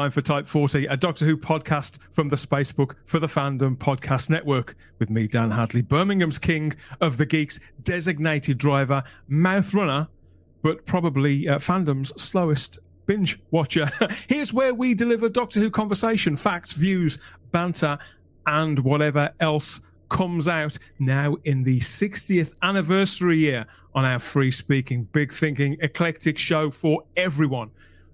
Time for Type 40, a Doctor Who podcast from the Spacebook for the Fandom Podcast Network. With me, Dan Hadley, Birmingham's king of the geeks, designated driver, mouth runner, but probably uh, fandom's slowest binge watcher. Here's where we deliver Doctor Who conversation, facts, views, banter, and whatever else comes out now in the 60th anniversary year on our free speaking, big thinking, eclectic show for everyone.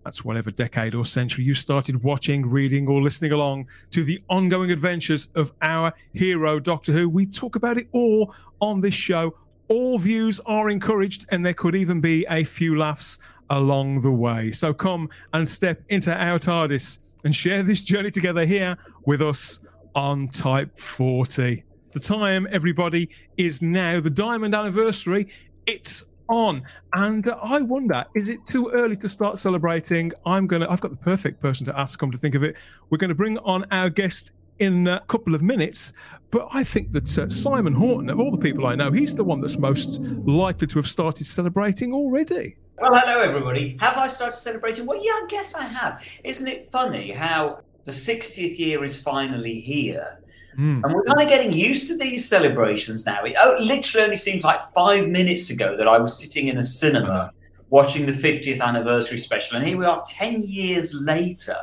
That's whatever decade or century you started watching, reading, or listening along to the ongoing adventures of our hero, Doctor Who. We talk about it all on this show. All views are encouraged, and there could even be a few laughs along the way. So come and step into our TARDIS and share this journey together here with us on Type 40. The time, everybody, is now the diamond anniversary. It's on. And uh, I wonder, is it too early to start celebrating? I'm going to, I've got the perfect person to ask, come to think of it. We're going to bring on our guest in a couple of minutes. But I think that uh, Simon Horton, of all the people I know, he's the one that's most likely to have started celebrating already. Well, hello, everybody. Have I started celebrating? Well, yeah, I guess I have. Isn't it funny how the 60th year is finally here? Mm. And we're kind of getting used to these celebrations now. It oh, literally only seems like five minutes ago that I was sitting in a cinema uh-huh. watching the 50th anniversary special, and here we are 10 years later.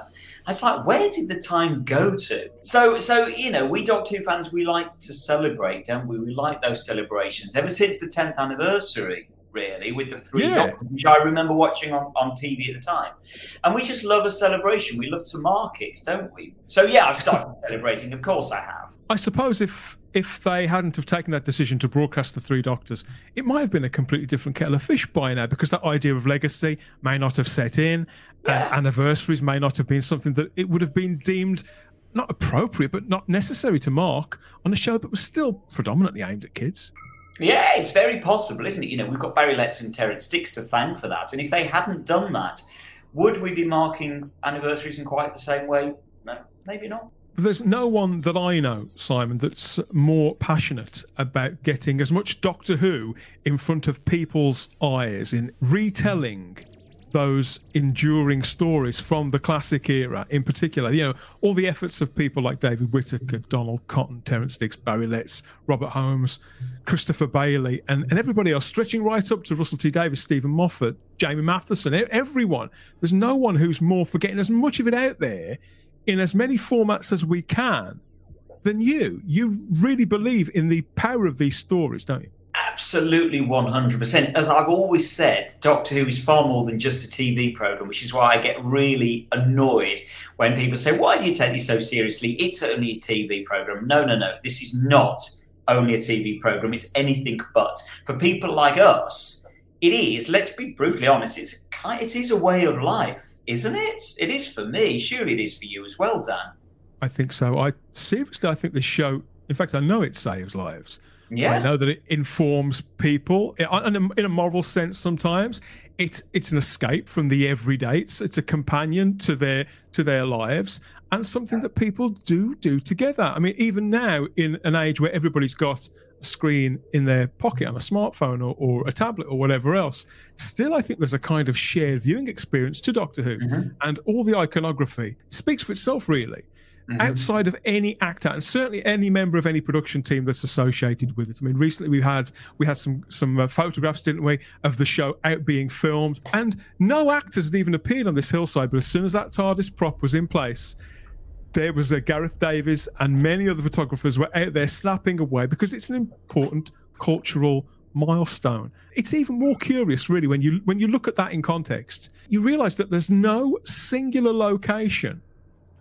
It's like, where did the time go to? So, so you know, we Doctor Who fans, we like to celebrate, don't we? We like those celebrations. Ever since the 10th anniversary, really, with the three yeah. doctors, which I remember watching on, on TV at the time. And we just love a celebration. We love to mark it, don't we? So yeah, I've started celebrating. Of course I have. I suppose if if they hadn't have taken that decision to broadcast the Three Doctors, it might have been a completely different kettle of fish by now because that idea of legacy may not have set in, yeah. and anniversaries may not have been something that it would have been deemed not appropriate but not necessary to mark on a show that was still predominantly aimed at kids. Yeah, it's very possible, isn't it? You know, we've got Barry Letts and Terrance Dicks to thank for that. And if they hadn't done that, would we be marking anniversaries in quite the same way? No, maybe not. There's no one that I know, Simon, that's more passionate about getting as much Doctor Who in front of people's eyes in retelling those enduring stories from the classic era in particular. You know, all the efforts of people like David Whitaker, Donald Cotton, Terrance Dicks, Barry Letts, Robert Holmes, Christopher Bailey, and, and everybody else, stretching right up to Russell T Davies, Steven Moffat, Jamie Mathieson, everyone. There's no one who's more for getting as much of it out there in as many formats as we can than you. You really believe in the power of these stories, don't you? Absolutely 100%. As I've always said, Doctor Who is far more than just a TV program, which is why I get really annoyed when people say, Why do you take this so seriously? It's only a TV program. No, no, no. This is not only a TV program. It's anything but. For people like us, it is, let's be brutally honest, it's kind, it is a way of life, isn't it? It is for me. Surely it is for you as well, Dan. I think so. I seriously, I think this show, in fact, I know it saves lives. Yeah. I know that it informs people in a, in a moral sense. Sometimes it's it's an escape from the everyday. It's it's a companion to their to their lives and something that people do do together. I mean, even now in an age where everybody's got a screen in their pocket on a smartphone or, or a tablet or whatever else, still I think there's a kind of shared viewing experience to Doctor Who, mm-hmm. and all the iconography speaks for itself, really mm-hmm. outside of any actor and certainly any member of any production team that's associated with it. I mean, recently we had we had some some uh, photographs, didn't we, of the show out being filmed, and no actors had even appeared on this hillside. But as soon as that TARDIS prop was in place, there was a Gareth Davies and many other photographers were out there slapping away because it's an important cultural milestone. It's even more curious, really, when you when you look at that in context. You realise that there's no singular location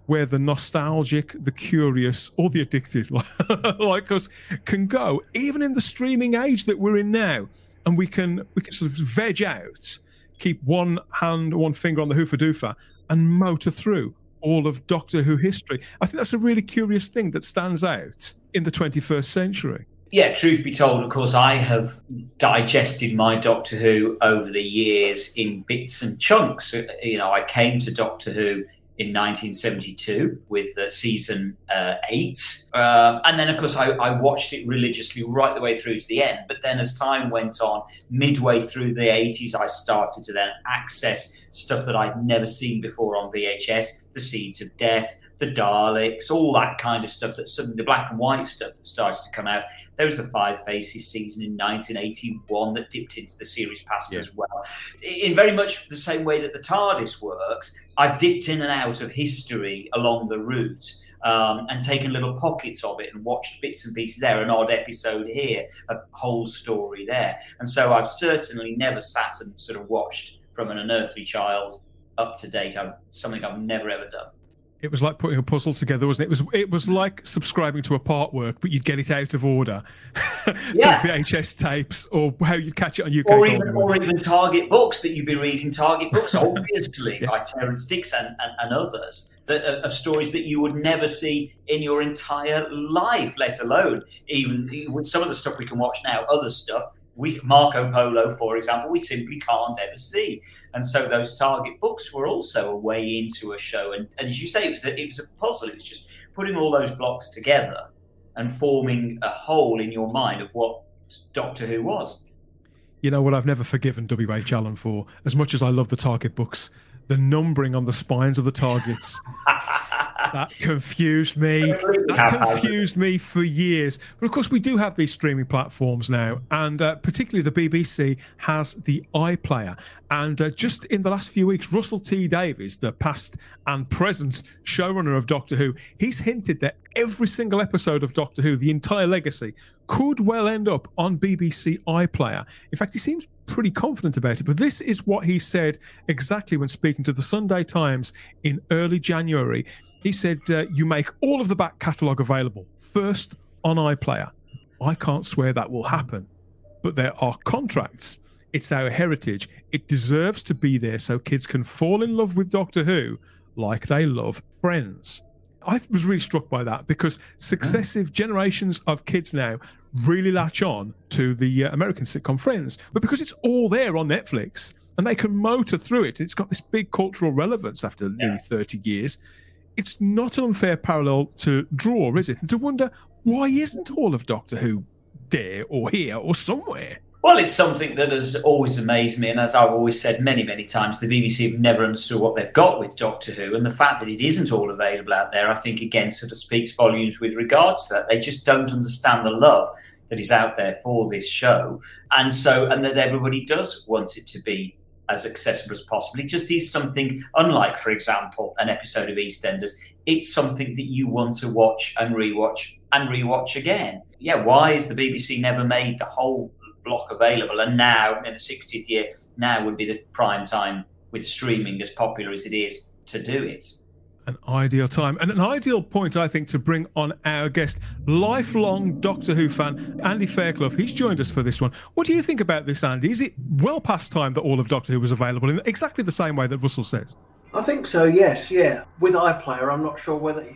where the nostalgic, the curious, or the addicted like us can go, even in the streaming age that we're in now. And we can we can sort of veg out, keep one hand, one finger on the hoofa doofa, and motor through all of Doctor Who history. I think that's a really curious thing that stands out in the 21st century. Yeah, truth be told, of course, I have digested my Doctor Who over the years in bits and chunks. You know, I came to Doctor Who in 1972 with uh, season uh, eight. Um, and then, of course, I, I, watched it religiously right the way through to the end. But then, as time went on, midway through the 80s, I started to then access stuff that I'd never seen before on VHS The Seeds of Death, The Daleks, all that kind of stuff, that suddenly the black and white stuff that started to come out. There was the Five Faces season in 1981 that dipped into the series past yeah. as well. In very much the same way that the TARDIS works, I've dipped in and out of history along the route. Um, and taken little pockets of it and watched bits and pieces there, an odd episode here, a whole story there. And so I've certainly never sat and sort of watched from an unearthly child up to date. I'm, something I've never ever done it was like putting a puzzle together, wasn't it? It was it was like subscribing to a part work, but you'd get it out of order. yeah. VHS tapes or how you'd catch it on UK. Or even, or even Target books that you'd be reading. Target books, obviously, yeah. by Terrance Dicks and, and, and others, that, uh, of stories that you would never see in your entire life, let alone even with some of the stuff we can watch now, other stuff we Marco Polo, for example, we simply can't ever see. And so those target books were also a way into a show. And, and as you say, it was a, it was a puzzle. It was just putting all those blocks together and forming a whole in your mind of what Doctor Who was. You know what I've never forgiven W.H. Allen for, as much as I love the target books, the numbering on the spines of the targets. that confused me. That confused me for years. But of course, we do have these streaming platforms now, and uh, particularly the BBC has the iPlayer. And uh, just in the last few weeks, Russell T Davies, the past and present showrunner of Doctor Who, he's hinted that every single episode of Doctor Who, the entire legacy, could well end up on BBC iPlayer. In fact, he seems pretty confident about it. But this is what he said exactly when speaking to the Sunday Times in early January. He said, uh, You make all of the back catalogue available first on iPlayer. I can't swear that will happen, but there are contracts. It's our heritage. It deserves to be there so kids can fall in love with Doctor Who like they love Friends. I was really struck by that because successive generations of kids now really latch on to the uh, American sitcom Friends, but because it's all there on Netflix and they can motor through it, it's got this big cultural relevance after yeah. nearly 30 years. It's not an unfair parallel to draw, is it? And to wonder why isn't all of Doctor Who there or here or somewhere? Well, it's something that has always amazed me, and as I've always said many, many times, the BBC have never understood what they've got with Doctor Who, and the fact that it isn't all available out there, I think, again, sort of speaks volumes with regards to that. They just don't understand the love that is out there for this show, and so, and that everybody does want it to be as accessible as possible. It just is something unlike, for example, an episode of EastEnders. It's something that you want to watch and rewatch and rewatch again. Yeah, why is the BBC never made the whole block available. And now, in the 60th year, now would be the prime time with streaming as popular as it is to do it. An ideal time and an ideal point, I think, to bring on our guest, lifelong Doctor Who fan, Andy Fairclough. He's joined us for this one. What do you think about this, Andy? Is it well past time that all of Doctor Who was available in exactly the same way that Russell says? I think so, yes, yeah. With iPlayer, I'm not sure whether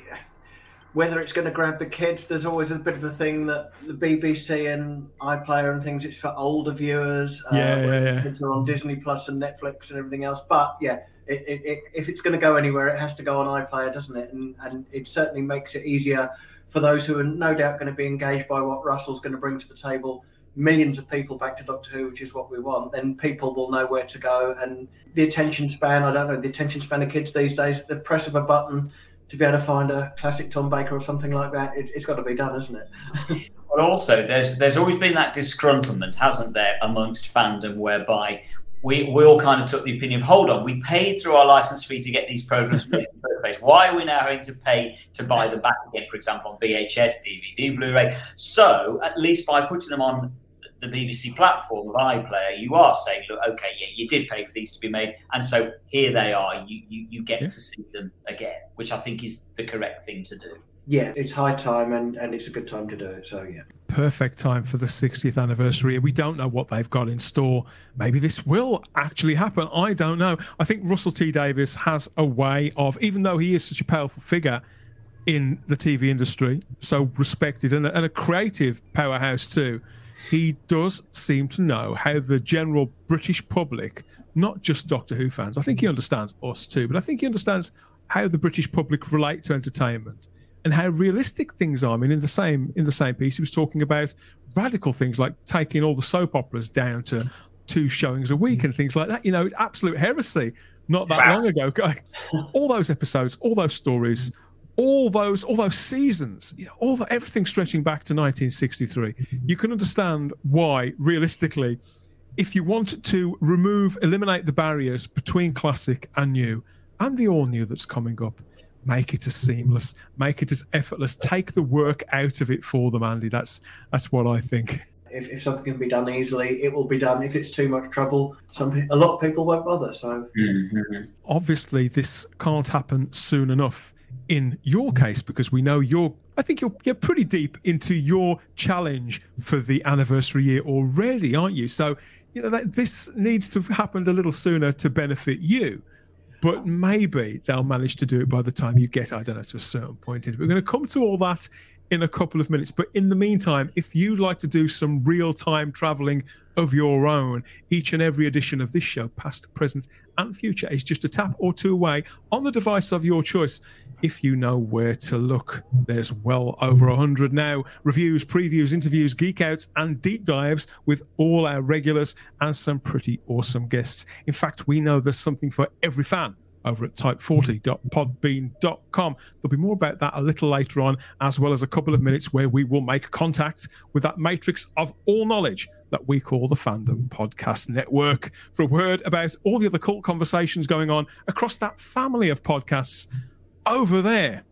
whether it's going to grab the kids, there's always a bit of a thing that the BBC and iPlayer and things, it's for older viewers. Yeah, uh, yeah, yeah. Kids are on Disney Plus and Netflix and everything else. But yeah, it, it, if it's going to go anywhere, it has to go on iPlayer, doesn't it? And, and it certainly makes it easier for those who are no doubt going to be engaged by what Russell's going to bring to the table. Millions of people back to Doctor Who, which is what we want. Then people will know where to go. And the attention span, I don't know, the attention span of kids these days, the press of a button to be able to find a classic Tom Baker or something like that, it, has got to be done, isn't it? but also, there's there's always been that disgruntlement, hasn't there, amongst fandom, whereby we, we all kind of took the opinion, hold on, we paid through our license fee to get these programs in the first place. Why are we now having to pay to buy them back again, for example, on VHS, DVD, Blu-ray? So at least by putting them on the BBC platform of iPlayer, you are saying, look, okay, yeah, you did pay for these to be made, and so here they are. You you, you get yeah. to see them again, which I think is the correct thing to do. Yeah, it's high time, and and it's a good time to do it. So yeah. Perfect time for the 60th anniversary. We don't know what they've got in store. Maybe this will actually happen. I don't know. I think Russell T Davies has a way of, even though he is such a powerful figure in the TV industry, so respected and a, and a creative powerhouse too he does seem to know how the general British public, not just Doctor Who fans, I think he understands us too, but I think he understands how the British public relate to entertainment and how realistic things are. I mean, in the same in the same piece, he was talking about radical things like taking all the soap operas down to two showings a week and things like that. You know, it's absolute heresy. Not that wow. long ago, all those episodes, all those stories, all those all those seasons, you know, all the, everything stretching back to 1963. You can understand why, realistically, if you want to remove, eliminate the barriers between classic and new, and the all new that's coming up, make it as seamless, make it as effortless. Take the work out of it for them, Andy. That's that's what I think. If, if something can be done easily, it will be done. If it's too much trouble, some a lot of people won't bother. So mm-hmm. obviously, this can't happen soon enough. In your case, because we know you're, I think you're you're pretty deep into your challenge for the anniversary year already, aren't you? So you know that this needs to have happened a little sooner to benefit you but maybe they'll manage to do it by the time you get, I don't know, to a certain point. We're going to come to all that in a couple of minutes. But in the meantime, if you'd like to do some real time traveling of your own, each and every edition of this show, past, present, and future, is just a tap or two away on the device of your choice. If you know where to look, there's well over 100 now reviews, previews, interviews, geek outs, and deep dives with all our regulars and some pretty awesome guests. In fact, we know there's something for every fan over at type40.podbean.com. There'll be more about that a little later on, as well as a couple of minutes where we will make contact with that matrix of all knowledge that we call the Fandom Podcast Network for a word about all the other cult conversations going on across that family of podcasts over there.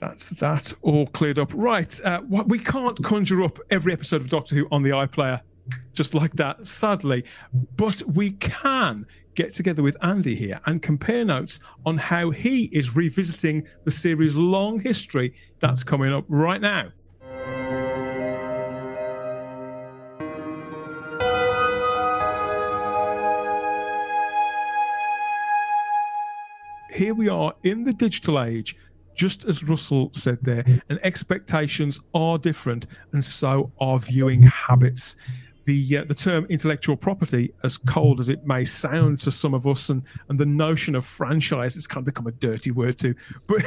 That's that all cleared up. Right. Uh, we can't conjure up every episode of Doctor Who on the iPlayer just like that, sadly. But we can get together with Andy here and compare notes on how he is revisiting the series' long history that's coming up right now. Here we are in the digital age, just as Russell said there, and expectations are different, and so are viewing habits the uh, the term intellectual property, as cold as it may sound to some of us, and and the notion of franchise, it's kind of become a dirty word too. But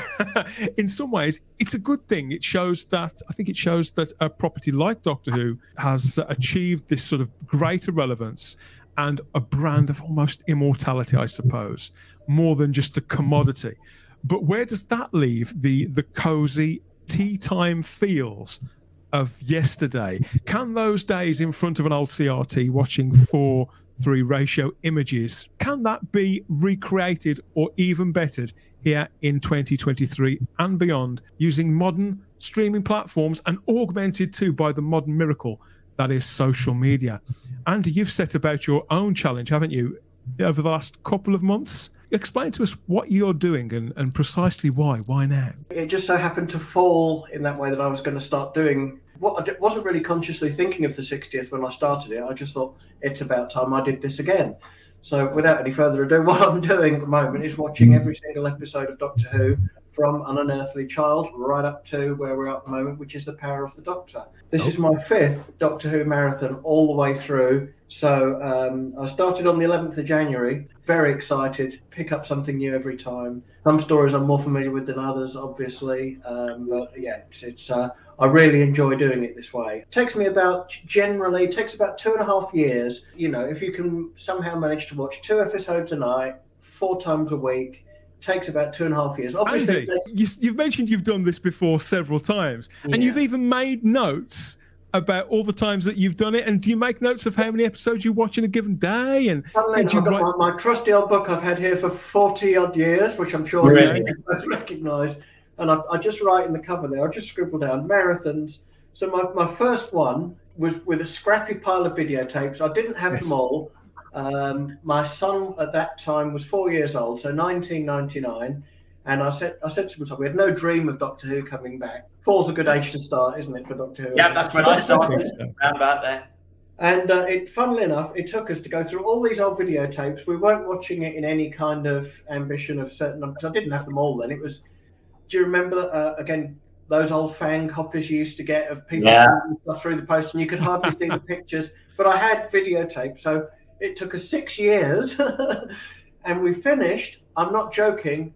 in some ways, it's a good thing. It shows that I think it shows that a property like Doctor Who has achieved this sort of greater relevance and a brand of almost immortality, I suppose, more than just a commodity. But where does that leave the the cozy tea time feels of yesterday. Can those days in front of an old CRT watching four three ratio images, can that be recreated or even bettered here in 2023 and beyond using modern streaming platforms and augmented too by the modern miracle that is social media? Andy, you've set about your own challenge, haven't you, over the last couple of months? Explain to us what you're doing and, and precisely why. Why now? It just so happened to fall in that way that I was going to start doing what I wasn't really consciously thinking of the 60th when I started it. I just thought it's about time I did this again. So, without any further ado, what I'm doing at the moment is watching every single episode of Doctor Who from An Unearthly Child right up to where we're at the moment, which is The Power of the Doctor. This oh. is my fifth Doctor Who marathon all the way through. So, um, I started on the 11th of January. Very excited, pick up something new every time. Some stories I'm more familiar with than others, obviously. Um, but yeah, it's, it's uh, I really enjoy doing it this way. It takes me about generally takes about two and a half years. You know, if you can somehow manage to watch two episodes a night, four times a week, takes about two and a half years. Obviously, Andy, you, have mentioned you've done this before several times, yeah. and you've even made notes about all the times that you've done it. And do you make notes of how many episodes you watch in a given day? And, and you write... my, my, trusty old book I've had here for forty odd years, which I'm sure really? you both recognise and I, I just write in the cover there. I just scribble down marathons. So my, my first one was with a scrappy pile of videotapes. I didn't have yes. them all. Um, my son at that time was four years old, so 1999. And I said, I said to myself, we had no dream of Doctor Who coming back. Four's a good age to start, isn't it, for Doctor Who? Yeah, that's when I started. Around about there. And uh, it, funnily enough, it took us to go through all these old videotapes. We weren't watching it in any kind of ambition of certain because I didn't have them all then. It was do you remember uh, again those old fan copies you used to get of people yeah. stuff through the post, and you could hardly see the pictures. But I had videotape, so it took us six years, and we finished. I'm not joking.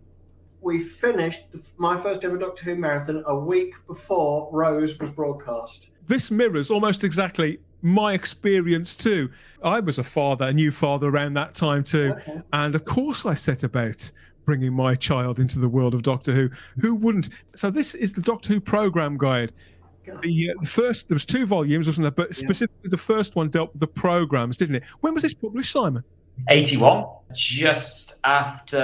We finished my first ever Doctor Who marathon a week before Rose was broadcast. This mirrors almost exactly my experience too. I was a father, a new father around that time too. Okay. And of course, I set about bringing my child into the world of Doctor Who. Who wouldn't? So, this is the Doctor Who program guide. The, uh, the, first, there was two volumes, wasn't there? But yeah. specifically, the first one dealt with the programs, didn't it? When was this published, Simon? 81, just after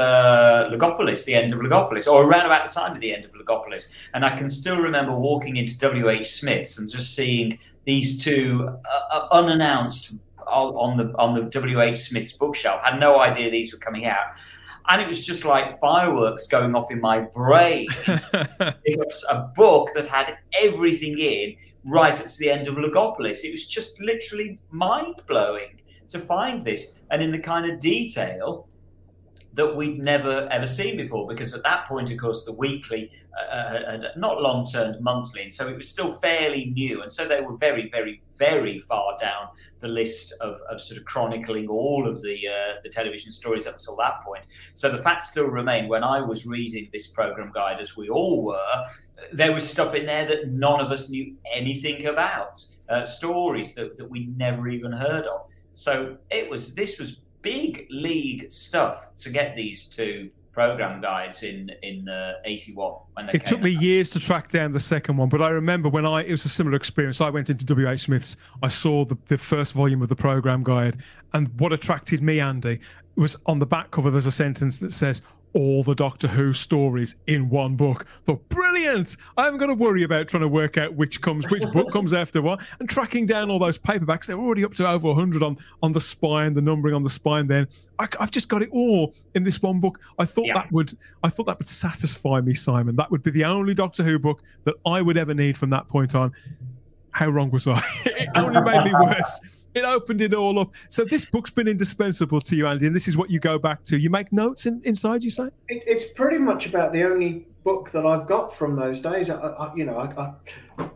Logopolis, the end of Logopolis, or around about the time of the end of Logopolis. And I can still remember walking into W.H. Smith's and just seeing these two uh, uh unannounced on the on the W.H. Smith's bookshelf. Had no idea these were coming out. And it was just like fireworks going off in my brain. it was a book that had everything in right up to the end of Logopolis. It was just literally mind blowing to find this and in the kind of detail that we'd never ever seen before. Because at that point, of course, the weekly uh, uh not long turned monthly, and so it was still fairly new. And so they were very, very, very far down the list of, of sort of chronicling all of the uh, the television stories up until that point. So the fact still remained when I was reading this program guide, as we all were, there was stuff in there that none of us knew anything about, uh, stories that, that we never even heard of. So it was this was big league stuff to get these two program guides in in uh, 81 when they came. it took me years to track down the second one but i remember when i it was a similar experience i went into wh smith's i saw the, the first volume of the program guide and what attracted me andy was on the back cover there's a sentence that says all the Doctor Who stories in one book. For brilliant! I haven't got to worry about trying to work out which comes, which book comes after what, and tracking down all those paperbacks. They're already up to over 100 on on the spine, the numbering on the spine. Then I, have just got it all in this one book. I thought yeah. that would, I thought that would satisfy me, Simon. That would be the only Doctor Who book that I would ever need from that point on. How wrong was I? it only made me worse it opened it all up. So this book's been indispensable to you, Andy, and this is what you go back to. You make notes in, inside, you say? It, it's pretty much about the only book that I've got from those days. I, I, you know, I,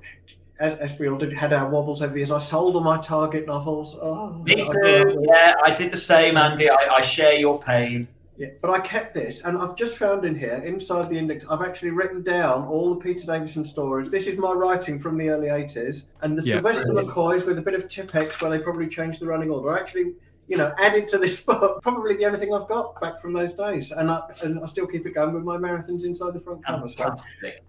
as, as, we all did, had our wobbles over the years. I sold all my Target novels. Oh, Me too. Yeah, I did the same, Andy. I, I share your pain. Yeah, but I kept this, and I've just found in here, inside the index, I've actually written down all the Peter Davison stories. This is my writing from the early 80s, and the yeah. Sylvester McCoys with a bit of Tipp-Ex where they probably changed the running order. I Actually, you know, added to this book. Probably the only thing I've got back from those days, and I, and I still keep it going with my marathons inside the front cover.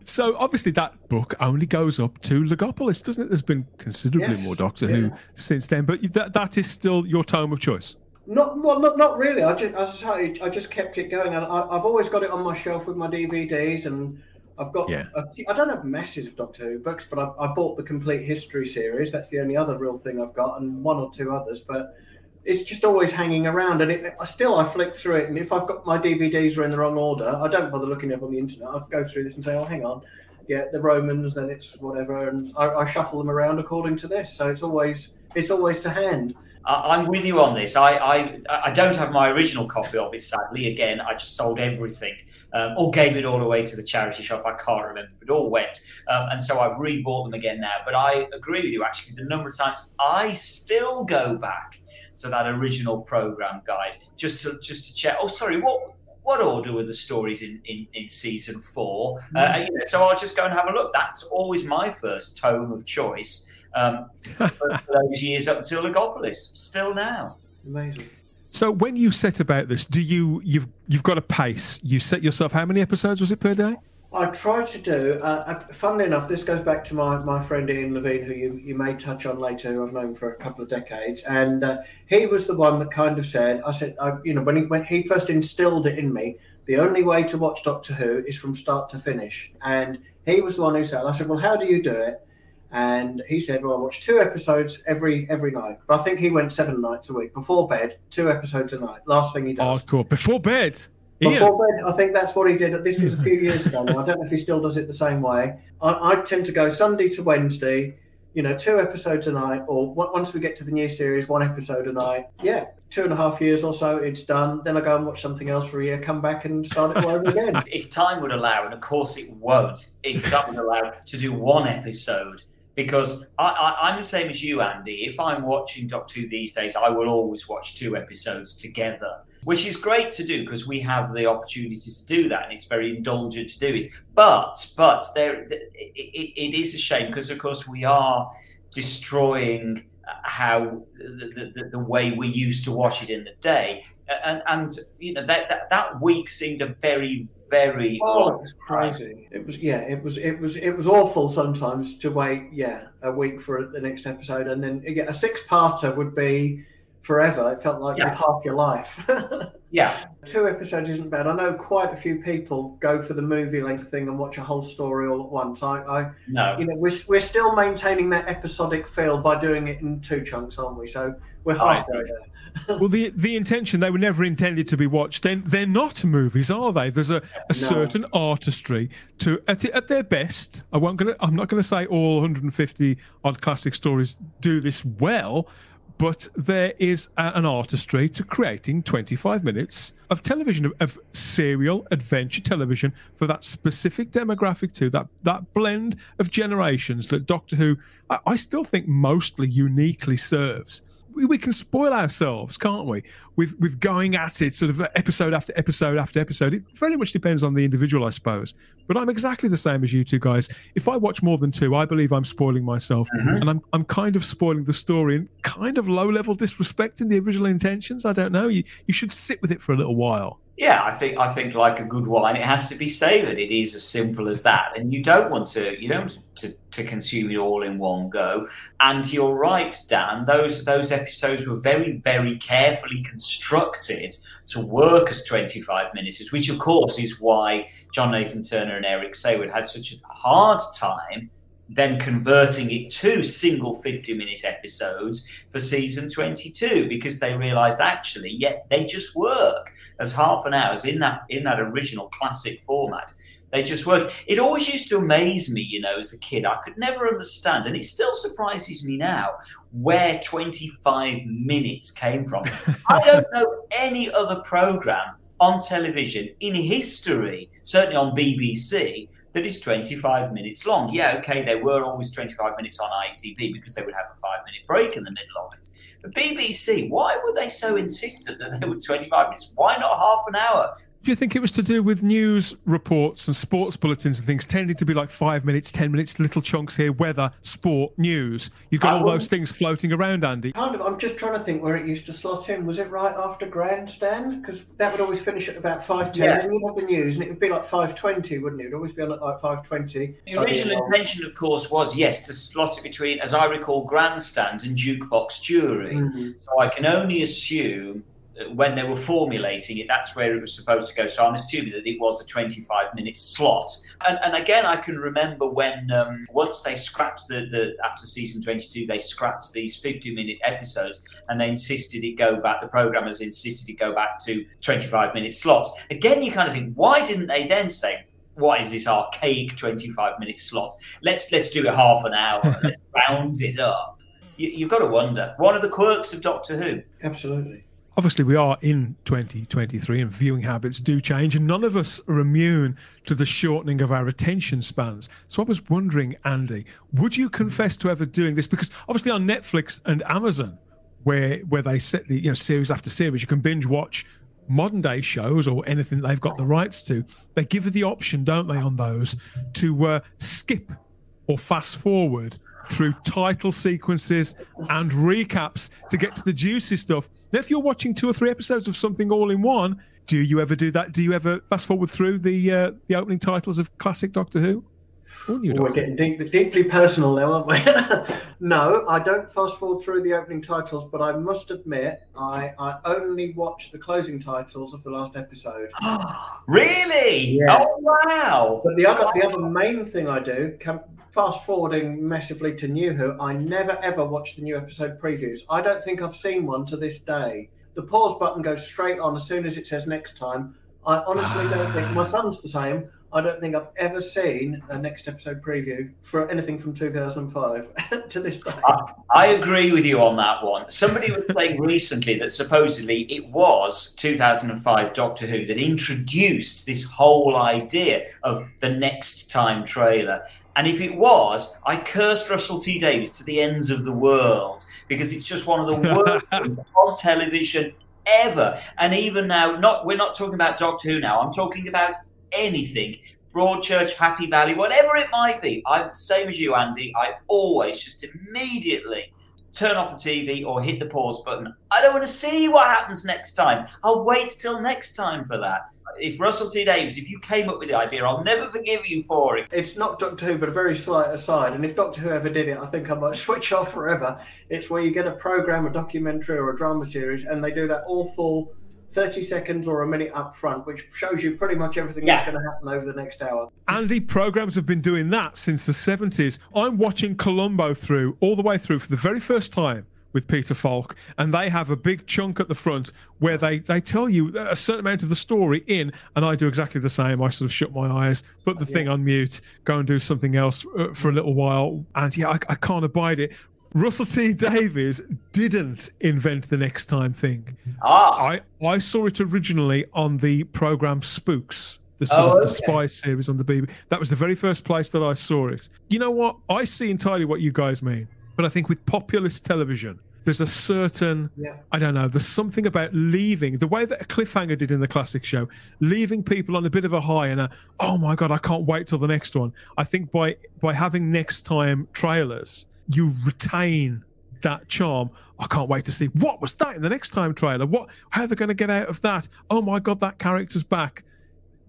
So obviously that book only goes up to Logopolis, doesn't it? There's been considerably yes. more Doctor yeah. Who since then, but that that is still your tome of choice. Not well, not, not really. I just I just, I just kept it going, and I, have always got it on my shelf with my DVDs, and I've got. Yeah. I don't have masses of Doctor Who books, but I, I, bought the complete history series. That's the only other real thing I've got, and one or two others. But it's just always hanging around, and it, I still I flick through it, and if I've got my DVDs are in the wrong order, I don't bother looking up on the internet. I go through this and say, oh, hang on, yeah, the Romans, then it's whatever, and I, I shuffle them around according to this. So it's always it's always to hand. I'm with you on this. I, I, I don't have my original copy of it, sadly. Again, I just sold everything um, or gave it all away to the charity shop. I can't remember. It all went. Um, and so I've rebought them again now. But I agree with you, actually. The number of times I still go back to that original program guide just to just to check. Oh, sorry, what what order were the stories in, in, in season four? Mm-hmm. Uh, you know, so I'll just go and have a look. That's always my first tome of choice um, for, for, those years up until Logopolis. Still now. Amazing. So when you set about this, do you you've you've got a pace? You set yourself how many episodes was it per day? I try to do. Uh, uh, funnily enough, this goes back to my, my friend Ian Levine, who you, you may touch on later, who I've known for a couple of decades, and uh, he was the one that kind of said, I said, I, you know, when he when he first instilled it in me, the only way to watch Doctor Who is from start to finish, and he was the one who said, I said, well, how do you do it? And he said, "Well, I watch two episodes every every night." But I think he went seven nights a week before bed, two episodes a night. Last thing he does. Oh, cool. Before bed. Before bed, I think that's what he did. This was a few years ago. Now. I don't know if he still does it the same way. I, I tend to go Sunday to Wednesday, you know, two episodes a night, or once we get to the new series, one episode a night. Yeah, two and a half years or so, it's done. Then I go and watch something else for a year, come back and start it all over again. if time would allow, and of course it won't, if that would allow, to do one episode because I, am the same as you, Andy. If I'm watching Doctor Who these days, I will always watch two episodes together. which is great to do because we have the opportunity to do that, and it's very indulgent to do it. But but there, it, it is a shame because of course we are destroying uh, how the, the, the, way we used to watch it in the day. And, and you know that, that, that week seemed a very very oh it was crazy. It was yeah it was it was it was awful sometimes to wait yeah a week for the next episode. And then again a six parter would be forever. It felt like yeah. half your life. Yeah. Two episodes isn't bad. I know quite a few people go for the movie length thing and watch a whole story all at once. I, I no. you know we're, we're still maintaining that episodic feel by doing it in two chunks aren't we? So we're halfway there well, the the intention they were never intended to be watched. Then they're, they're not movies, are they? There's a, a no. certain artistry to at, at their best. I won't gonna. I'm not going to say all 150 odd classic stories do this well, but there is a, an artistry to creating 25 minutes of television of, of, serial adventure television for that specific demographic too that that blend of generations that doctor who I, I still think mostly uniquely serves we, we can spoil ourselves, can't we? With with going at it sort of episode after episode after episode. It very much depends on the individual, I suppose. But I'm exactly the same as you two guys. If I watch more than two, I believe I'm spoiling myself, mm-hmm. and I'm I'm kind of spoiling the story and kind of low level disrespecting the original intentions. I don't know. You you should sit with it for a little while. Yeah, I think I think like a good wine, it has to be savoured. It is as simple as that, and you don't want to you don't to, to consume it all in one go. And you're right, Dan. Those those episodes were very very carefully constructed to work as 25 minutes, which of course is why John Nathan Turner and Eric Saward had such a hard time then converting it to single 50 minute episodes for season 22 because they realized actually yeah they just work as half an hour in that in that original classic format. They just work. It always used to amaze me you know as a kid i could never understand and it still surprises me now where 25 minutes came from. I don't know any other program on television in history certainly on bbc that is 25 minutes long. Yeah, okay, they were always 25 minutes on ITV because they would have a five minute break in the middle of it. But BBC, why were they so insistent that they were 25 minutes? Why not half an hour? Do you think it was to do with news reports and sports bulletins and things tending to be like five minutes, ten minutes, little chunks here, weather, sport, news? You've got I all those things floating around, Andy. I'm just trying to think where it used to slot in. Was it right after grandstand? Because that would always finish at about five ten. Yeah. Then you'd have the news, and it would be like five twenty, wouldn't it? It would always be on at like five twenty. The original intention, of course, was yes to slot it between, as I recall, grandstand and jukebox jury. Mm-hmm. So I can only assume when they were formulating it, that's where it was supposed to go. So I'm assuming that it was a 25 minute slot. And, and again, I can remember when um, once they scrapped the, the after season 22, they scrapped these 50 minute episodes and they insisted it go back. The programmers insisted it go back to 25 minute slots. Again, you kind of think, why didn't they then say? What is this archaic 25 minute slot? Let's let's do it half an hour. let's round it up. You, you've got to wonder. One of the quirks of Doctor Who. Absolutely obviously we are in 2023 and viewing habits do change and none of us are immune to the shortening of our attention spans. So i was wondering andy would you confess to ever doing this? Because obviously on netflix and amazon where where they set the you know series after series you can binge watch modern day shows or anything they've got the rights to. They give you the option don't they on those to uh, skip or fast forward through title sequences and recaps to get to the juicy stuff. Now, if you're watching two or three episodes of something all in one, do you ever do that? Do you ever fast forward through the uh, the opening titles of classic Doctor Who? We're getting deep, deeply personal now, aren't we? no, I don't fast forward through the opening titles, but I must admit, I, I only watch the closing titles of the last episode. really? Yeah. Oh wow! But the other the other main thing I do, fast forwarding massively to New Who, I never ever watch the new episode previews. I don't think I've seen one to this day. The pause button goes straight on as soon as it says next time. I honestly don't think my son's the same. I don't think I've ever seen a next episode preview for anything from 2005 to this day. I, I, agree with you on that one. Somebody was saying recently that supposedly it was 2005 Doctor Who that introduced this whole idea of the next time trailer. And if it was, I cursed Russell T Davies to the ends of the world because it's just one of the worst on television ever. And even now, not we're not talking about Doctor Who now. I'm talking about anything. Broadchurch, Happy Valley, whatever it might be. I'm the same as you, Andy. I always just immediately turn off the TV or hit the pause button. I don't want to see what happens next time. I'll wait till next time for that. If Russell T Davies, if you came up with the idea, I'll never forgive you for it. It's not Doctor Who, but a very slight aside. And if Doctor Who ever did it, I think I might switch off forever. It's where you get a program, a documentary, or a drama series, and they do that awful 30 seconds or a minute up front, which shows you pretty much everything yeah. that's going to happen over the next hour. Andy, programs have been doing that since the 70s. I'm watching Columbo through, all the way through for the very first time with Peter Falk, and they have a big chunk at the front where they, they tell you a certain amount of the story in, and I do exactly the same. I sort of shut my eyes, put the yeah. thing on mute, go and do something else uh, for a little while, and yeah, I, I can't abide it. Russell T Davies didn't invent the next time thing. Ah. I, I saw it originally on the program Spooks, the sort oh, of the spy series on the BBC. That was the very first place that I saw it. You know what? I see entirely what you guys mean. But I think with populist television, there's a certain yeah. I don't know, there's something about leaving the way that a cliffhanger did in the classic show, leaving people on a bit of a high and a oh my god, I can't wait till the next one. I think by by having next time trailers you retain that charm. I can't wait to see what was that in the next time trailer. What how they're going to get out of that? Oh my god, that character's back.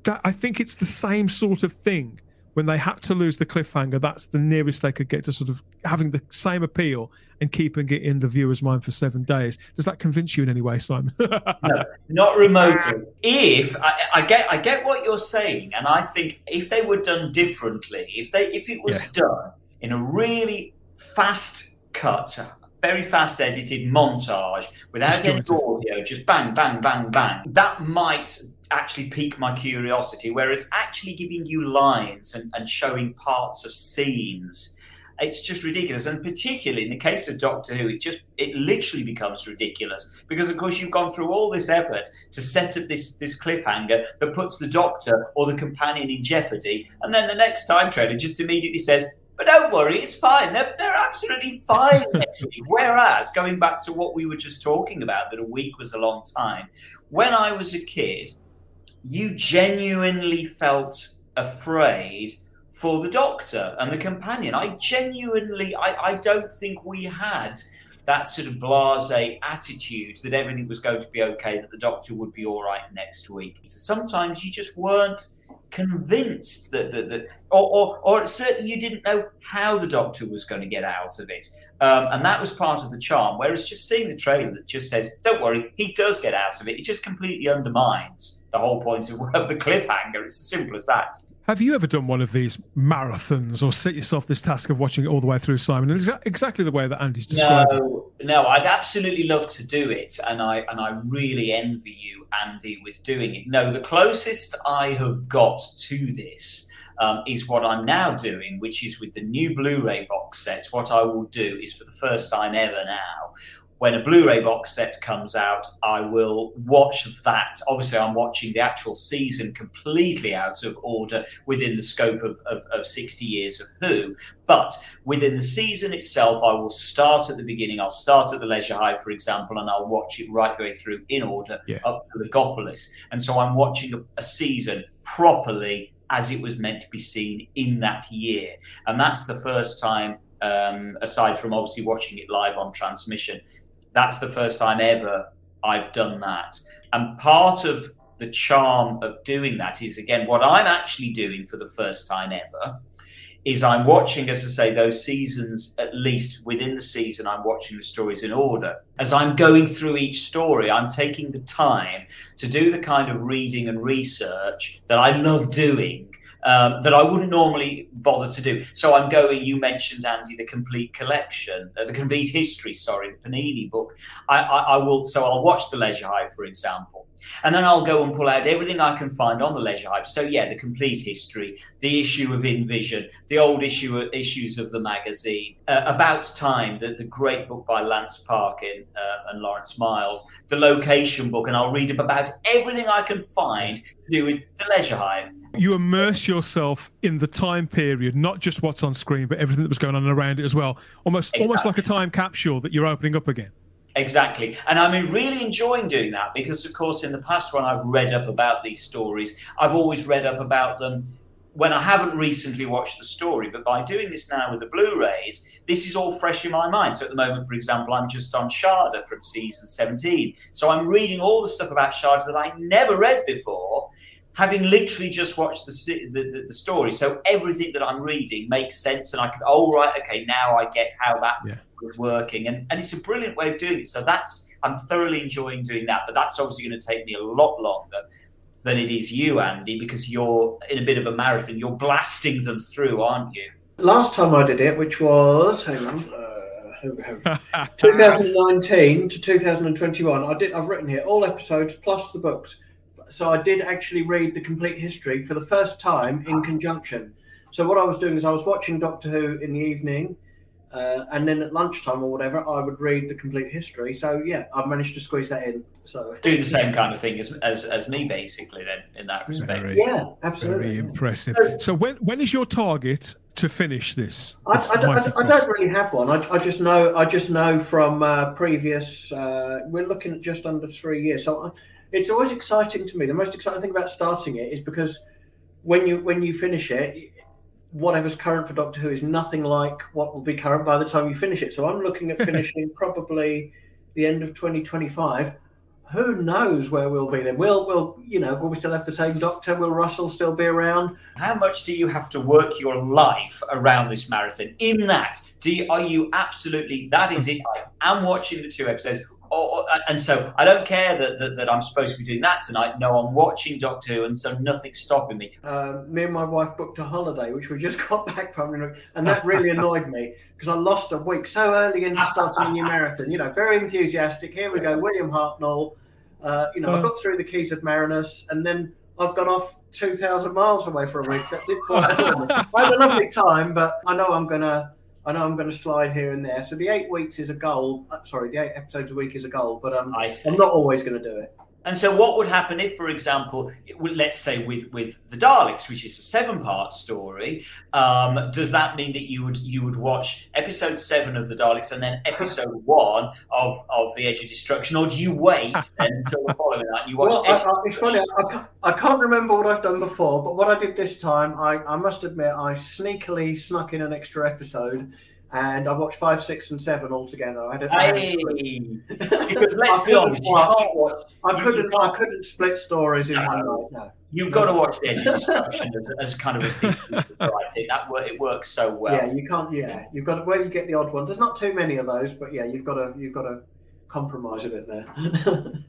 That I think it's the same sort of thing. When they had to lose the cliffhanger, that's the nearest they could get to sort of having the same appeal and keeping it in the viewer's mind for seven days. Does that convince you in any way, Simon? no, not remotely. If I, I, get, I get what you're saying, and I think if they were done differently, if they, if it was yeah. done in a really fast cut, very fast edited montage without any audio, just bang, bang, bang, bang. That might actually pique my curiosity. Whereas actually giving you lines and, and showing parts of scenes it's just ridiculous and particularly in the case of doctor who it just it literally becomes ridiculous because of course you've gone through all this effort to set up this this cliffhanger that puts the doctor or the companion in jeopardy and then the next time trailer just immediately says but don't worry, it's fine. They're, they're absolutely fine. Whereas, going back to what we were just talking about, that a week was a long time, when I was a kid, you genuinely felt afraid for the doctor and the companion. I genuinely, I, I don't think we had that sort of blase attitude that everything was going to be okay, that the doctor would be all right next week. Sometimes you just weren't convinced that, that, that or, or, or certainly you didn't know how the doctor was going to get out of it. Um, and that was part of the charm. Whereas just seeing the trailer that just says, don't worry, he does get out of it, it just completely undermines the whole point of, of the cliffhanger. It's as simple as that. Have you ever done one of these marathons or set yourself this task of watching it all the way through, Simon? Exactly the way that Andy's described no, it. No, I'd absolutely love to do it, and I and I really envy you, Andy, with doing it. No, the closest I have got to this um, is what I'm now doing, which is with the new Blu-ray box sets. What I will do is, for the first time ever now, when a Blu-ray box set comes out, I will watch that. Obviously, I'm watching the actual season completely out of order within the scope of, of, of 60 years of Who. But within the season itself, I will start at the beginning. I'll start at the Leisure Hive, for example, and I'll watch it right the way through in order yeah. up to Logopolis. And so I'm watching a, a season properly as it was meant to be seen in that year. And that's the first time, um, aside from obviously watching it live on transmission, that's the first time ever I've done that. And part of the charm of doing that is, again, what I'm actually doing for the first time ever is I'm watching, as I say, those seasons, at least within the season, I'm watching the stories in order. As I'm going through each story, I'm taking the time to do the kind of reading and research that I love doing um, that I wouldn't normally bother to do. So I'm going. You mentioned Andy, the complete collection, uh, the complete history. Sorry, the Panini book. I, I, I, will. So I'll watch the Leisure Hive, for example, and then I'll go and pull out everything I can find on the Leisure Hive. So yeah, the complete history, the issue of Invision, the old issue issues of the magazine, uh, About Time, the, the great book by Lance Parkin uh, and Lawrence Miles, the location book, and I'll read up about everything I can find to do with the Leisure Hive you immerse yourself in the time period, not just what's on screen, but everything that was going on around it as well. Almost, exactly. almost like a time capsule that you're opening up again. Exactly. And I'm really enjoying doing that because, of course, in the past, when I've read up about these stories, I've always read up about them when I haven't recently watched the story. But by doing this now with the Blu rays, this is all fresh in my mind. So at the moment, for example, I'm just on Shada from season 17. So I'm reading all the stuff about Shada that I never read before having literally just watched the, the, the, the, story. So everything that I'm reading makes sense, and I can, oh, right, okay, now I get how that yeah. Was working. And, and it's a brilliant way of doing it. So that's, I'm thoroughly enjoying doing that. But that's obviously going to take me a lot longer than it is you, Andy, because you're in a bit of a marathon. You're blasting them through, aren't you? Last time I did it, which was, hang on. Uh, 2019 to 2021. I did. I've written here all episodes plus the books so I did actually read the complete history for the first time in conjunction. So what I was doing is I was watching Doctor Who in the evening, uh, and then at lunchtime or whatever, I would read the complete history. So yeah, I've managed to squeeze that in. So do the same kind of thing as, as, as me, basically. Then in that respect, very, yeah, absolutely, very impressive. So, so, when when is your target to finish this? this I, I, I, I, don't really have one. I, I just know I just know from uh, previous. Uh, we're looking at just under three years. So it's always exciting to me. The most exciting thing about starting it is because when you when you finish it, whatever's current for Doctor Who is nothing like what will be current by the time you finish it. So I'm looking at finishing probably the end of 2025. Who knows where we'll be then? Will will you know? Will we still have the same Doctor? Will Russell still be around? How much do you have to work your life around this marathon? In that, do you, are you absolutely? That is it. I am watching the two episodes or, and so I don't care that, that, that, I'm supposed to be doing that tonight. No, I'm watching Doctor Who, and so nothing's stopping me. Um, me and my wife booked a holiday, which we just got back from, and that really annoyed me because I lost a week so early into starting a new marathon. You know, very enthusiastic. Here we go, William Hartnell. Uh, you know, I got through the Keys of Marinus, and then I've gone off 2,000 miles away for a week. That did quite I had a lovely time, but I know I'm going to I know I'm going to slide here and there. So the eight weeks is a goal. Uh, sorry, the eight episodes a week is a goal, but um, I'm not always going to do it. And so, what would happen if, for example, let's say with with the Daleks, which is a seven part story, um, does that mean that you would you would watch episode seven of the Daleks and then episode one of of the Edge of Destruction, or do you wait until the following night and you watch? Well, I, I, it's funny. I can't, I can't remember what I've done before, but what I did this time, I, I must admit, I sneakily snuck in an extra episode and I watched five, six, and seven all together. I had hey. because let's be honest, watch, I couldn't. I couldn't split stories in no. one night. No. You've got to watch the Edge of Destruction as, as kind of a thing. I think that it works so well. Yeah, you can't. Yeah, you've got to, where you get the odd one. There's not too many of those, but yeah, you've got to you've got to compromise a bit there.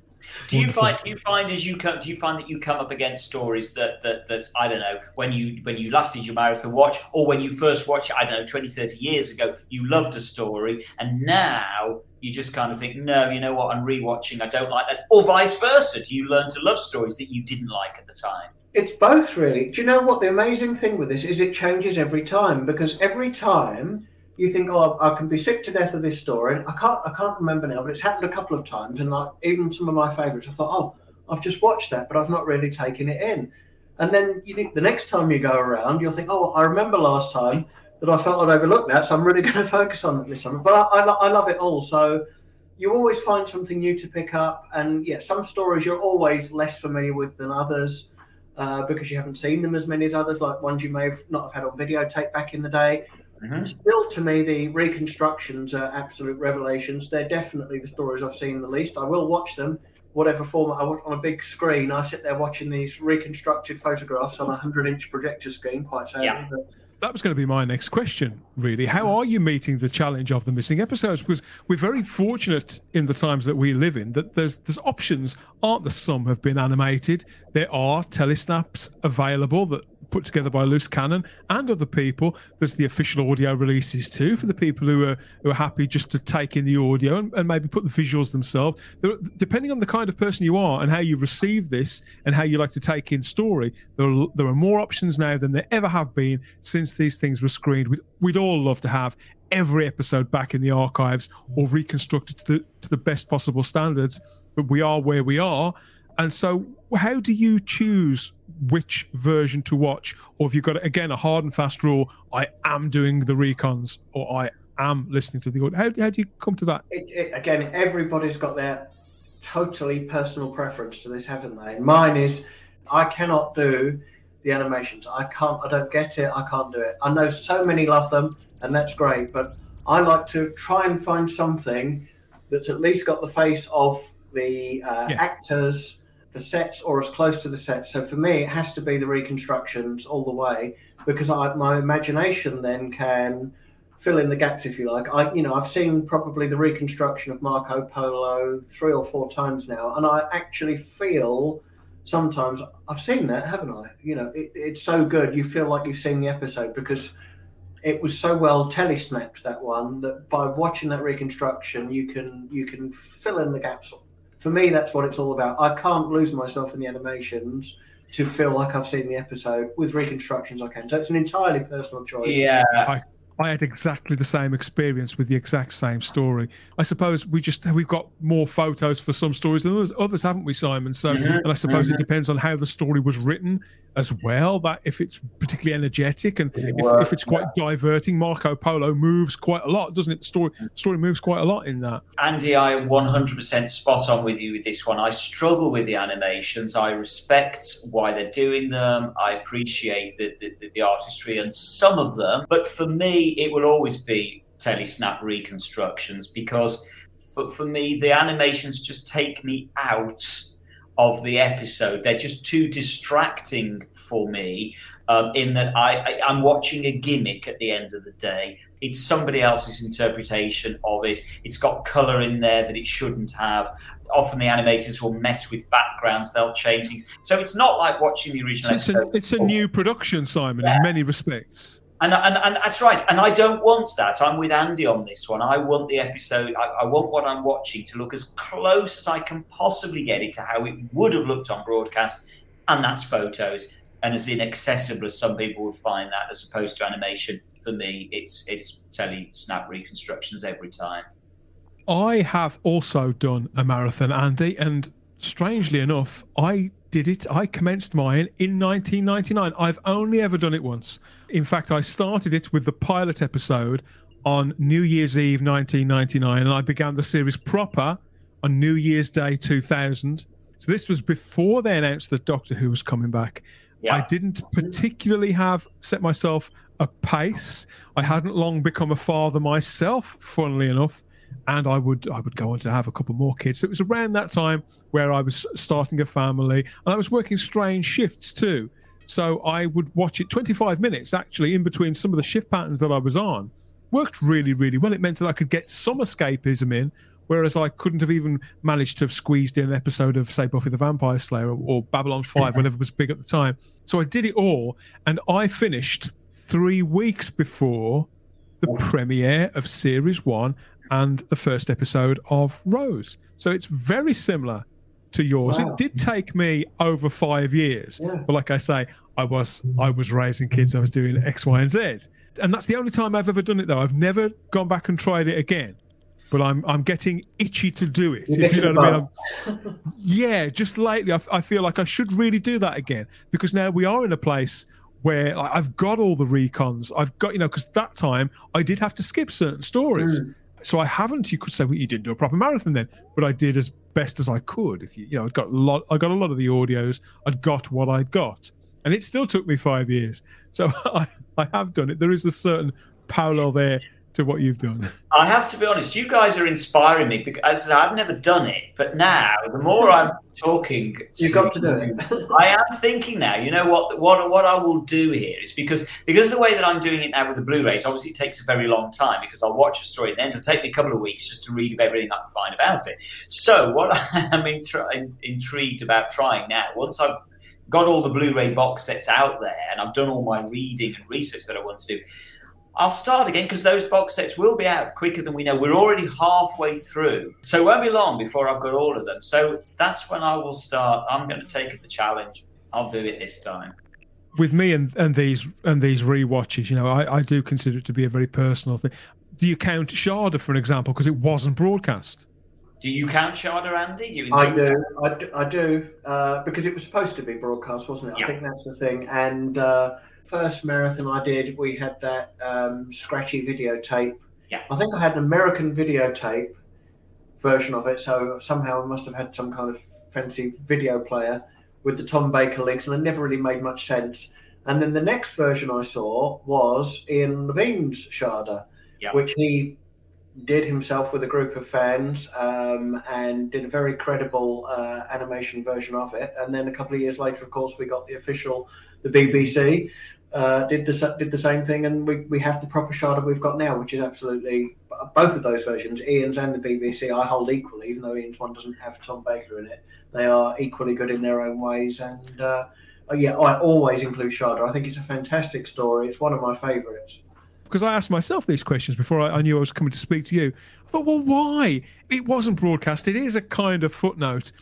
Do you find do you find as you come do you find that you come up against stories that that that I don't know when you when you last did your marathon watch or when you first watched it I don't know 20 30 years ago you loved a story and now you just kind of think no you know what? I'm rewatching. I don't like that. Or vice versa. Do you learn to love stories that you didn't like at the time? It's both really. Do you know what the amazing thing with this is it changes every time? Because every time you think, oh, I can be sick to death of this story. I can't, I can't remember now, but it's happened a couple of times, and like even some of my favourites, I thought, oh, I've just watched that, but I've not really taken it in. And then you think the next time you go around, you'll think, oh, I remember last time that I felt I'd overlooked that, so I'm really going to focus on it this time. But I, I, I love it all. So you always find something new to pick up, and yeah, some stories you're always less familiar with than others. Uh, because you haven't seen them as many as others, like ones you may have not have had on videotape back in the day. Mm-hmm. Still, to me, the reconstructions are absolute revelations. They're definitely the stories I've seen the least. I will watch them, whatever format I watch on a big screen. I sit there watching these reconstructed photographs on a 100 inch projector screen, quite sadly. Yeah. But, that was going to be my next question, really. How are you meeting the challenge of the missing episodes? Because we're very fortunate in the times that we live in that there's there's options, aren't there? Some have been animated. There are telesnaps available that put together by Loose Cannon and other people. There's the official audio releases too for the people who are who are happy just to take in the audio and, and maybe put the visuals themselves. There, depending on the kind of person you are and how you receive this and how you like to take in story, there are, there are more options now than there ever have been since these things were screened. We'd, we'd all love to have every episode back in the archives or reconstructed to the to the best possible standards, but we are where we are. And so, how do you choose which version to watch, or if you've got again a hard and fast rule? I am doing the recons, or I am listening to the audio. How, how do you come to that? It, it, again, everybody's got their totally personal preference to this, haven't they? Mine is I cannot do the animations. I can't. I don't get it. I can't do it. I know so many love them, and that's great. But I like to try and find something that's at least got the face of the uh, yeah. actors, the sets, or as close to the sets. So for me, it has to be the reconstructions all the way because I, my imagination then can fill in the gaps if you like. I, you know, I've seen probably the reconstruction of Marco Polo three or four times now, and I actually feel sometimes I've seen that, haven't I? You know, it, it's so good. You feel like you've seen the episode because it was so well telesnapped that one that by watching that reconstruction, you can you can fill in the gaps. For me, that's what it's all about. I can't lose myself in the animations to feel like I've seen the episode. With reconstructions, I can. So it's an entirely personal choice. Yeah. I, I had exactly the same experience with the exact same story. I suppose we just we've got more photos for some stories than others, others haven't we, Simon? So, mm-hmm. and I suppose mm-hmm. it depends on how the story was written as well. That if it's particularly energetic and if, if, it's quite yeah. diverting, Marco Polo moves quite a lot, doesn't it? The story story moves quite a lot in that. Andy, I 100% spot on with you with this one. I struggle with the animations. I respect why they're doing them. I appreciate the, the, the artistry and some of them, but for me it will always be telesnap reconstructions because for, for me, the animations just take me out of the episode. They're just too distracting for me. Um, in that I, I am watching a gimmick at the end of the day. It's somebody else's interpretation of it. It's got color in there that it shouldn't have. Often the animators will mess with backgrounds. They'll change things. So it's not like watching the original it's episode. A, it's a new production, Simon, yeah. in many respects. And, and, and that's right. And I don't want that. I'm with Andy on this one. I want the episode, I, I, want what I'm watching to look as close as I can possibly get it to how it would have looked on broadcast. And that's photos. And as inaccessible as some people would find that, as opposed to animation, for me, it's it's telesnap reconstructions every time. I have also done a marathon, Andy, and strangely enough, I did it. I commenced mine in 1999. I've only ever done it once. In fact, I started it with the pilot episode on New Year's Eve 1999, and I began the series proper on New Year's Day 2000. So this was before they announced that Doctor Who was coming back. Yeah. I didn't particularly have set myself a pace. I hadn't long become a father myself, funnily enough and I would I would go on to have a couple more kids. So it was around that time where I was starting a family, and I was working strange shifts too. So I would watch it 25 minutes actually in between some of the shift patterns that I was on. Worked really really well. It meant that I could get some escapism in, whereas I couldn't have even managed to have squeezed in an episode of say Buffy the Vampire Slayer or, Babylon 5 whenever it was big at the time. So I did it all, and I finished three weeks before the premiere of series one and the first episode of Rose. So it's very similar to yours. Wow. It did take me over five years, yeah. but like I say, I was I was raising kids. I was doing X, Y, and Z, and that's the only time I've ever done it. Though I've never gone back and tried it again. But I'm I'm getting itchy to do it. if you know what I mean? I'm, yeah, just lately I, I feel like I should really do that again because now we are in a place where like, I've got all the recons. I've got you know because that time I did have to skip certain stories. Mm. So I haven't. You could say, well, you didn't do a proper marathon then, but I did as best as I could. If you, you know, I got a lot. I got a lot of the audios. I'd got what I got, and it still took me five years. So I, I have done it. There is a certain parallel there to what you've done? I have to be honest, you guys are inspiring me because I've never done it, but now the more I'm talking, you've got to do it. I am thinking now. You know what? What what I will do here is because because the way that I'm doing it now with the Blu-rays, obviously it takes a very long time because I'll watch a story and then it'll take me a couple of weeks just to read everything I can find about it. So what I am intri- intrigued about trying now, once I've got all the Blu-ray box sets out there and I've done all my reading and research that I want to do I'll start again because those box sets will be out quicker than we know. We're already halfway through. So it won't be long before I've got all of them. So that's when I will start. I'm going to take up the challenge. I'll do it this time. With me and, and these and these re-watches, you know, I, I do consider it to be a very personal thing. Do you count Shada, for an example, because it wasn't broadcast? Do you count Shada, Andy? Do you I do. I do, I do uh, because it was supposed to be broadcast, wasn't it? Yeah. I think that's the thing. And uh, first marathon I did, we had that um, scratchy videotape Yeah. I think I had an American videotape version of it, so somehow I must have had some kind of fancy video player with the Tom Baker links, and it never really made much sense. And then the next version I saw was Ian Levine's Shada, Yeah. which he did himself with a group of fans um, and did a very credible uh, animation version of it. And then a couple of years later, of course, we got the official, the BBC. Uh, did the did the same thing, and we, we have the proper Shada we've got now, which is absolutely both of those versions, Ian's and the BBC. I hold equally, even though Ian's one doesn't have Tom Baker in it. They are equally good in their own ways, and uh, yeah, I always include Shada. I think it's a fantastic story. It's one of my favourites. because I asked myself these questions before I, I knew I was coming to speak to you. I thought, well, why? It wasn't broadcast. It is a kind of footnote,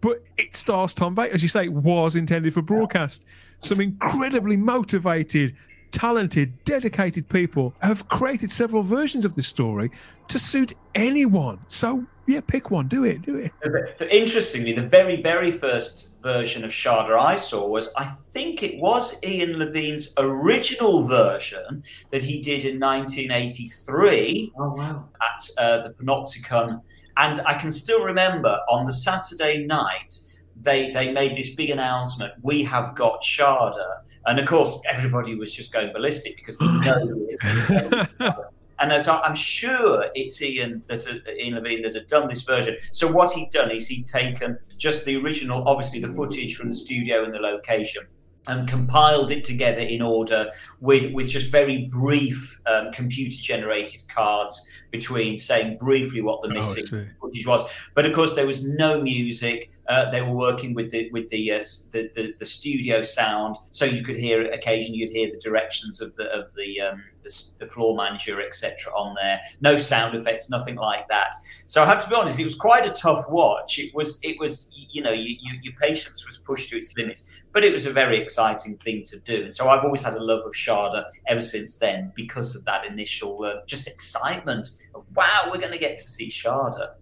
but it stars Tom Baker, as you say, it was intended for broadcast. Some incredibly motivated, talented, dedicated people have created several versions of this story to suit anyone. So yeah, pick one. Do it. Do it. So Interestingly, the very, very first version of Shada I saw was, I think it was Ian Levine's original version that he did in 1983 Oh wow! at uh, the Panopticon. And I can still remember on the Saturday night, they, they made this big announcement we have got Shada. And of course, everybody was just going ballistic because they know who it is. And I- I'm sure it's Ian that uh, Ian Levine that had done this version. So what he'd done is he'd taken just the original, obviously the footage from the studio and the location, and compiled it together in order with with just very brief um, computer generated cards between saying briefly what the Oh, missing see. footage was. But of course, there was no music. Uh, they were working with the with the, uh, the, the the studio sound, so you could hear occasionally you'd hear the directions of the of the um, the, the floor manager, etc. On there, no sound effects, nothing like that. So I have to be honest, it was quite a tough watch. It was it was you know you, you, your patience was pushed to its limits, but it was a very exciting thing to do. And so I've always had a love of Shada ever since then because of that initial uh, just excitement of wow, we're going to get to see Shada.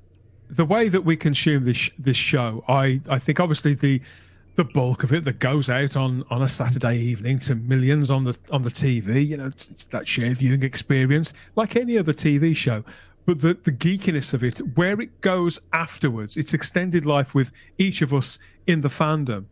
The way that we consume this this show, I I think obviously the the bulk of it that goes out on on a Saturday evening to millions on the on the TV, you know, it's, it's that shared viewing experience like any other TV show. But the the geekiness of it, where it goes afterwards, its extended life with each of us in the fandom.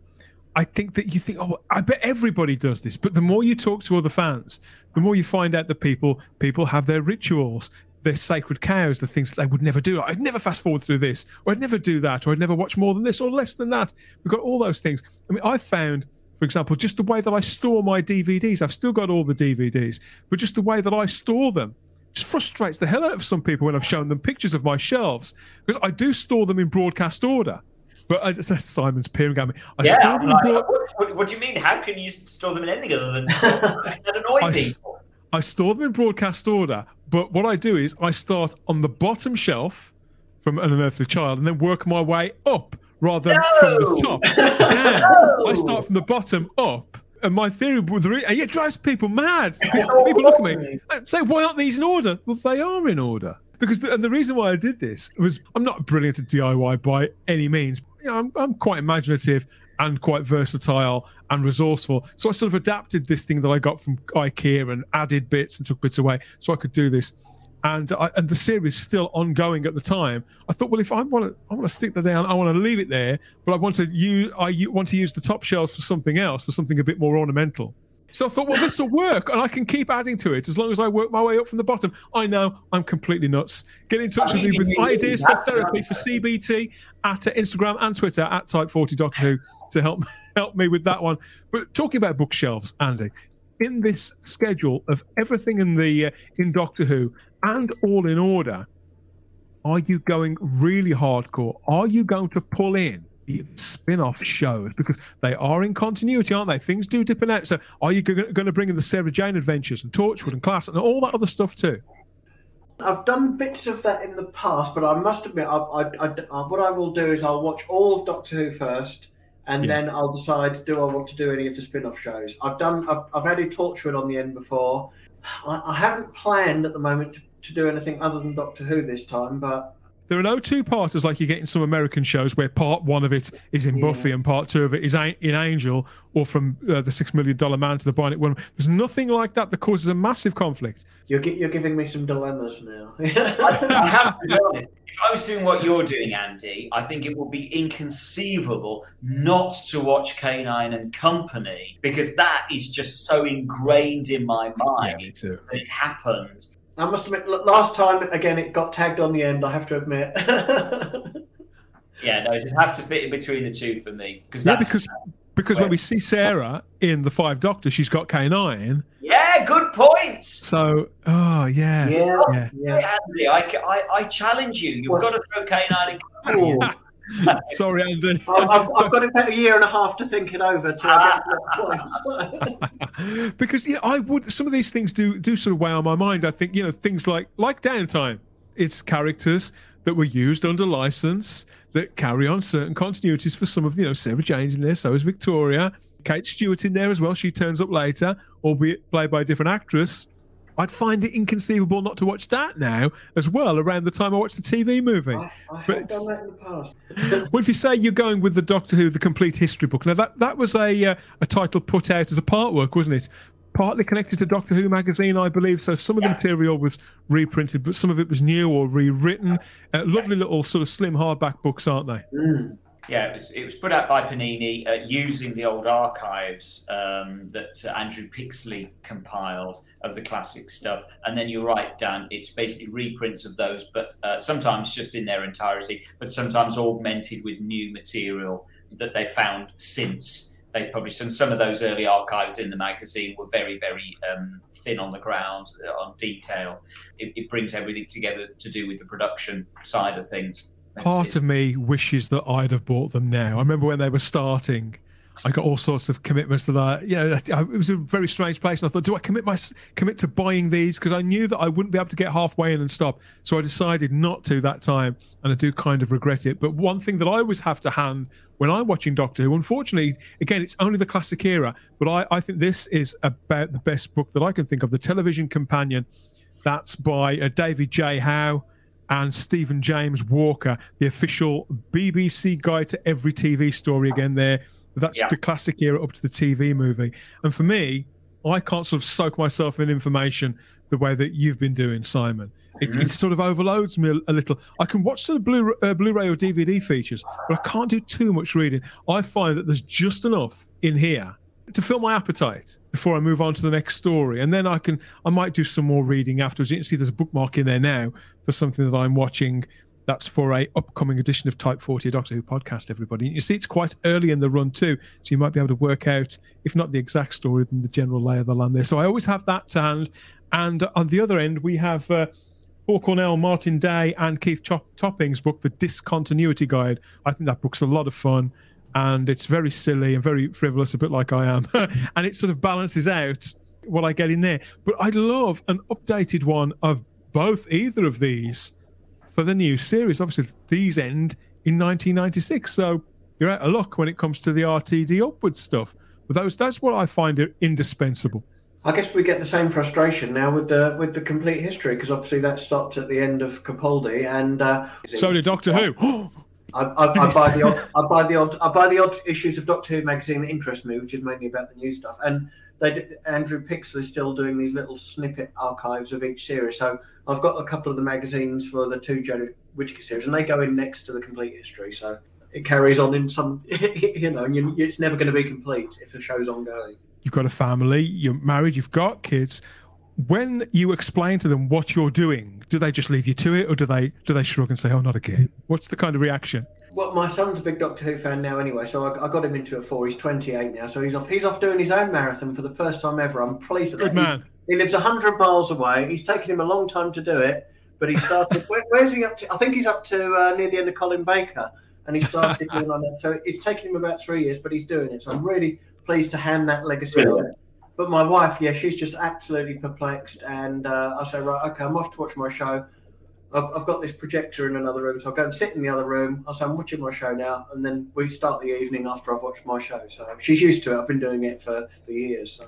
I think that you think, oh, I bet everybody does this. But the more you talk to other fans, the more you find out that people people have their rituals, their sacred cows, the things that they would never do. I'd never fast forward through this, or I'd never do that, or I'd never watch more than this, or less than that. We've got all those things. I mean, I found, for example, just the way that I store my DVDs. I've still got all the DVDs, but just the way that I store them just frustrates the hell out of some people when I've shown them pictures of my shelves because I do store them in broadcast order. But I, uh, Simon's peering at me. I yeah, store I'm in like, broad- what, what, what do you mean? How can you store them in anything other than that annoy I people? I store them in broadcast order, but what I do is I start on the bottom shelf from an unearthly child and then work my way up rather than from the top. No! I start from the bottom up. And my theory, with the re- and it drives people mad. People, people look at me and uh, say, "Why aren't these in order?" Well, they are in order because, the, and the reason why I did this was I'm not brilliant at DIY by any means. You know, I'm, I'm quite imaginative and quite versatile and resourceful. So I sort of adapted this thing that I got from IKEA and added bits and took bits away so I could do this. And I, and the series still ongoing at the time. I thought, well, if I want to, I want to stick that down. I want to leave it there, but I want to use, I want to use the top shelves for something else, for something a bit more ornamental. So I thought, well, this will work, and I can keep adding to it as long as I work my way up from the bottom. I know I'm completely nuts. Get in touch with me with ideas for therapy for CBT at uh, Instagram and Twitter at Type40 Doctor Who to help help me with that one. But talking about bookshelves, Andy, in this schedule of everything in the uh, in Doctor Who and all in order, are you going really hardcore? Are you going to pull in spin-off shows because they are in continuity, aren't they? Things do dip in and out. So, are you going to bring in the Sarah Jane Adventures and Torchwood and Class and all that other stuff too? I've done bits of that in the past, but I must admit, I, I, I, what I will do is I'll watch all of Doctor Who first, and Yeah. then I'll decide do I want to do any of the spin-off shows. I've done, I've, I've added Torchwood on the end before. I, I haven't planned at the moment to, to do anything other than Doctor Who this time, but There are no two parters like you get in some American shows where part one of it is in Buffy and part two of it is in Angel or from uh, the Six Million Dollar Man to the Bionic Woman. There's nothing like that that causes a massive conflict. You're, you're giving me some dilemmas now. I have to be honest. If I was doing what you're doing, Andy, I think it would be inconceivable not to watch K9 and Company because that is just so ingrained in my mind yeah, me too. that it happened I must admit, last time again it got tagged on the end. I have to admit. yeah, no, it have to fit in between the two for me because yeah, because because when we see Sarah in the Five Doctors, she's got K nine. Yeah, good point. So, oh yeah, yeah, yeah. yeah. Andy, I, I, I challenge you. You've well, got to throw K nine. Sorry, Andy. I've, I've, got about a year and a half to think it over to because yeah, I would. Some of these things do do sort of weigh on my mind. I think you know things like like downtime. It's characters that were used under license that carry on certain continuities for some of you know Sarah Jane's in there. So is Victoria. Kate Stewart in there as well. She turns up later, albeit played by a different actress. I'd find it inconceivable not to watch that now as well around the time I watched the TV movie. I, I but done that in the past. well, if you say you're going with the Doctor Who, the complete history book, now that, that was a uh, a title put out as a part work, wasn't it? Partly connected to Doctor Who magazine, I believe. So some of yeah. the material was reprinted, but some of it was new or rewritten. Uh, lovely little sort of slim hardback books, aren't they? Mm yeah, it was it was put out by Panini uh, using the old archives um, that uh, Andrew Pixley compiled of the classic stuff. And then you're right, Dan. It's basically reprints of those, but uh, sometimes just in their entirety, but sometimes augmented with new material that they found since they published. And some of those early archives in the magazine were very, very um, thin on the ground uh, on detail. It, it brings everything together to do with the production side of things. Part of me wishes that I'd have bought them now. I remember when they were starting. I got all sorts of commitments that. You know, it was a very strange place. And I thought, do I commit my commit to buying these? Because I knew that I wouldn't be able to get halfway in and stop. So I decided not to that time, and I do kind of regret it. But one thing that I always have to hand when I'm watching Doctor Who, unfortunately, again, it's only the classic era. But I, I think this is about the best book that I can think of, the television companion. That's by uh, David J. Howe and Stephen James Walker, the official BBC guide to every TV story again there. That's yeah. the classic era up to the TV movie. And for me, I can't sort of soak myself in information the way that you've been doing, Simon. It, mm-hmm. it sort of overloads me a, a, little. I can watch the Blu, uh, Blu-ray or DVD features, but I can't do too much reading. I find that there's just enough in here to fill my appetite before I move on to the next story. And then I can I might do some more reading afterwards. You can see there's a bookmark in there now for something that I'm watching. That's for a upcoming edition of Type 40, a Doctor Who podcast, everybody. And you see it's quite early in the run too, so you might be able to work out, if not the exact story, then the general lay of the land there. So I always have that to hand. And on the other end, we have uh, Paul Cornell, Martin Day, and Keith Topping's book, The Discontinuity Guide. I think that book's a lot of fun and it's very silly and very frivolous, a bit like I am. and it sort of balances out what I get in there. But I'd love an updated one of both, either of these, for the new series. Obviously, these end in 1996, so you're out of luck when it comes to the RTD upwards stuff. But those, that's what I find indispensable. I guess we get the same frustration now with the with the complete history because obviously that stopped at the end of Capaldi and uh, so did Doctor Who. I, I, I, buy the odd, I buy the odd, I buy the odd issues of Doctor Who magazine that interest me, which is mainly about the new stuff. And they did, Andrew Pixley is still doing these little snippet archives of each series. So I've got a couple of the magazines for the two Jodie Whittaker series, and they go in next to the complete history. So it carries on in some, you know, you, it's never going to be complete if the show's ongoing. You've got a family, you're married, you've got kids when you explain to them what you're doing, do they just leave you to it, or do they do they shrug and say, "Oh, not again"? What's the kind of reaction? Well, my son's a big Doctor Who fan now, anyway, so I, I got him into it for. He's 28 now, so he's off. He's off doing his own marathon for the first time ever. I'm pleased. Good man. He, he lives 100 miles away. He's taken him a long time to do it, but he started. where, where's he up to? I think he's up to uh, near the end of Colin Baker, and he started doing on that. So it's taken him about three years, but he's doing it. So I'm really pleased to hand that legacy on. But my wife, yeah, she's just absolutely perplexed. And uh, I say, right, okay, I'm off to watch my show. I've, I've, got this projector in another room, so I'll go and sit in the other room. I'll say, I'm watching my show now. And then we start the evening after I've watched my show. So she's used to it. I've been doing it for, for years.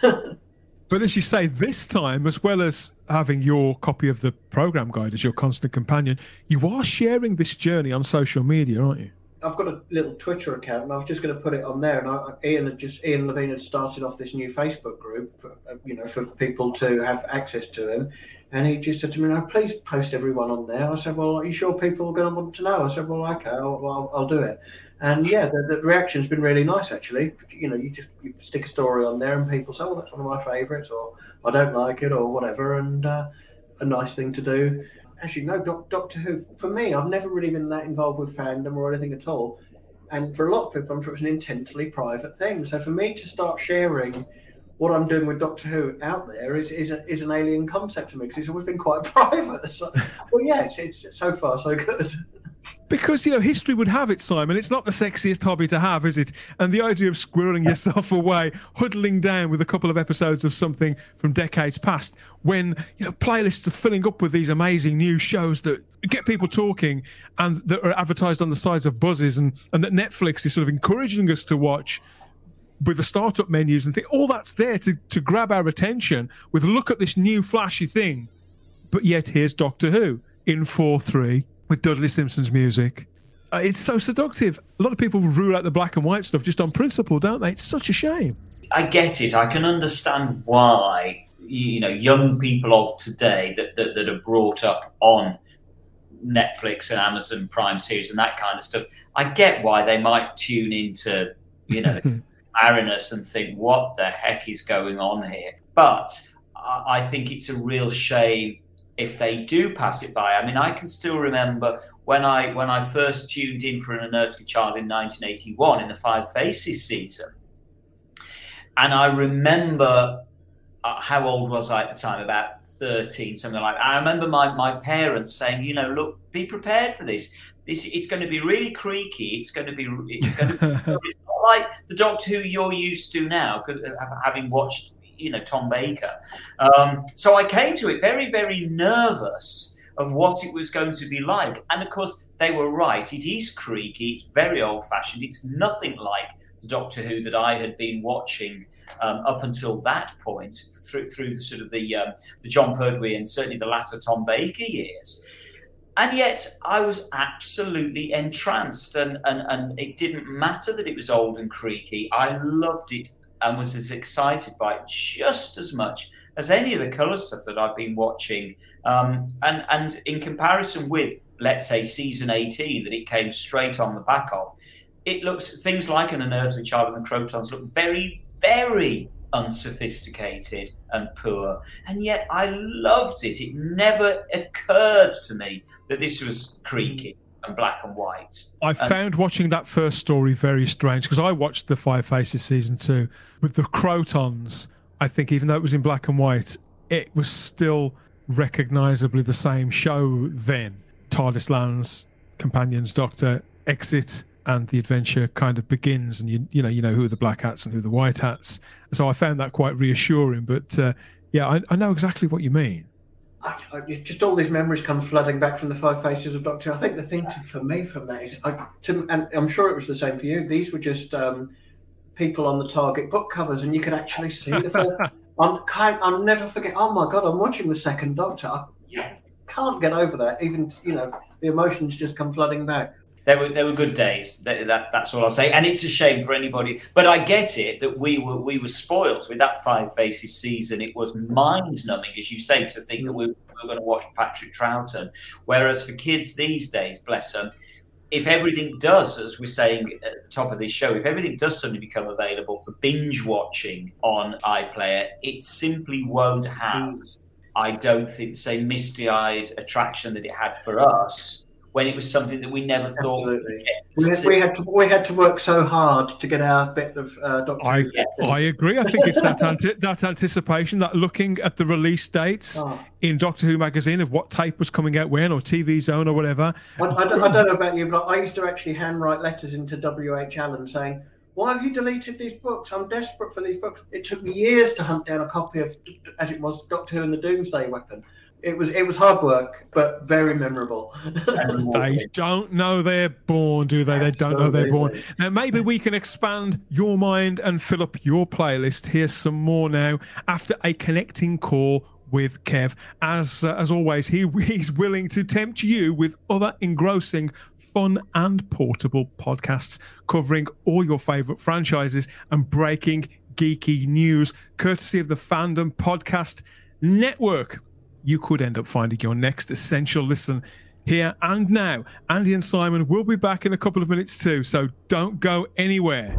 So. But as you say, this time, as well as having your copy of the program guide as your constant companion, you are sharing this journey on social media, aren't you? I've got a little Twitter account, and I was just going to put it on there. And I, Ian had just Ian Levine had started off this new Facebook group, for, uh, you know, for people to have access to him. And he just said to me, "No, please post everyone on there." I said, "Well, are you sure people are going to want to know?" I said, "Well, okay, I'll, I'll, I'll do it." And yeah, the, the, reaction's been really nice actually. You know, you just you stick a story on there, and people say, "Well, that's one of my favourites," or "I don't like it," or whatever, and uh, a nice thing to do. Actually, no, Doc, Doctor Who. For me, I've never really been that involved with fandom or anything at all. And for a lot of people, I'm sure it's an intensely private thing. So for me to start sharing what I'm doing with Doctor Who out there is is, a, is an alien concept to me because it's always been quite private. So, well, yeah, it's, it's so far so good. Because you know history would have it, Simon. It's not the sexiest hobby to have, is it? And the idea of squirreling yourself away, huddling down with a couple of episodes of something from decades past, when you know playlists are filling up with these amazing new shows that get people talking and that are advertised on the sides of buzzes, and and that Netflix is sort of encouraging us to watch with the startup menus and think all that's there to, to grab our attention with look at this new flashy thing. But yet here's Doctor Who in 4 3 with Dudley Simpson's music. Uh, it's so seductive. A lot of people rule out the black and white stuff just on principle, don't they? It's such a shame. I get it. I can understand why you know young people of today that, that, that are brought up on Netflix and Amazon Prime series and that kind of stuff. I get why they might tune into you know Marinus and think, what the heck is going on here? But I think it's a real shame if they do pass it by. I mean, I can still remember when I when I first tuned in for an unearthly child in 1981 in the Five Faces season, and I remember uh, how old was I at the time? About 13, something like that. I remember my, my parents saying, you know, look, be prepared for this. This it's going to be really creaky. It's going to be it's going to be, it's not like the Doctor Who you're used to now, uh, having watched you know Tom Baker. Um, so I came to it very very nervous of what it was going to be like, and of course they were right. It is creaky. It's very old fashioned. It's nothing like the Doctor Who that I had been watching. Um, up until that point, through through the sort of the um, the Jon Pertwee and certainly the latter Tom Baker years, and yet I was absolutely entranced, and, and, and it didn't matter that it was old and creaky. I loved it and was as excited by it just as much as any of the colour stuff that I've been watching. Um, and, and in comparison with, let's say, season 18, that it came straight on the back of, it looks, things like an unearthly child and the Krotons look very, very unsophisticated and poor. And yet I loved it. It never occurred to me that this was creaky and black and white. I and found watching that first story very strange because I watched the Five Faces season two with the Krotons. I think even though it was in black and white, it was still recognizably the same show then. TARDIS lands, companions, Doctor, exit, and the adventure kind of begins. And you you know you know who are the black hats and who are the white hats. So I found that quite reassuring. But uh, yeah, I, I know exactly what you mean. I, I, just all these memories come flooding back from the Five Faces of Doctor. I think the thing to, for me from that is, I, to, and I'm sure it was the same for you. These were just um, people on the Target book covers, and you could actually see the. I'm, I'll never forget. Oh my god, I'm watching the Second Doctor. I, yeah, can't get over that. Even you know, the emotions just come flooding back there were there were good days. That, that, that's all I'll say. And it's a shame for anybody, but I get it that we were we were spoiled with that Five Faces season. It was mind numbing, as you say, to think that we were going to watch Patrick Troughton. Whereas for kids these days, bless them, if everything does, as we're saying at the top of this show, if everything does suddenly become available for binge watching on iPlayer, it simply won't have. Mm. I don't think, the same misty eyed attraction that it had for us when it was something that we never thought Absolutely. we, we, had to we had to work so hard to get our bit of uh, Doctor I, I agree. I think it's that anti- that anticipation, that looking at the release dates oh. in Doctor Who magazine of what tape was coming out when, or TV Zone or whatever. I, I, don't, I don't know about you, but I used to actually handwrite letters into W. H. Allen saying. Why have you deleted these books? I'm desperate for these books. It took me years to hunt down a copy of, as it was, Doctor Who and the Doomsday Weapon it was it was hard work, but very memorable. they don't know they're born, do they? They don't know they're born. Now maybe we can expand your mind and fill up your playlist. Here's some more now after a connecting call with Kev. As uh, as always, he he's willing to tempt you with other engrossing, fun and portable podcasts covering all your favorite franchises and breaking geeky news, courtesy of the Fandom Podcast Network you could end up finding your next essential listen here and now. Andy and Simon will be back in a couple of minutes too, so don't go anywhere.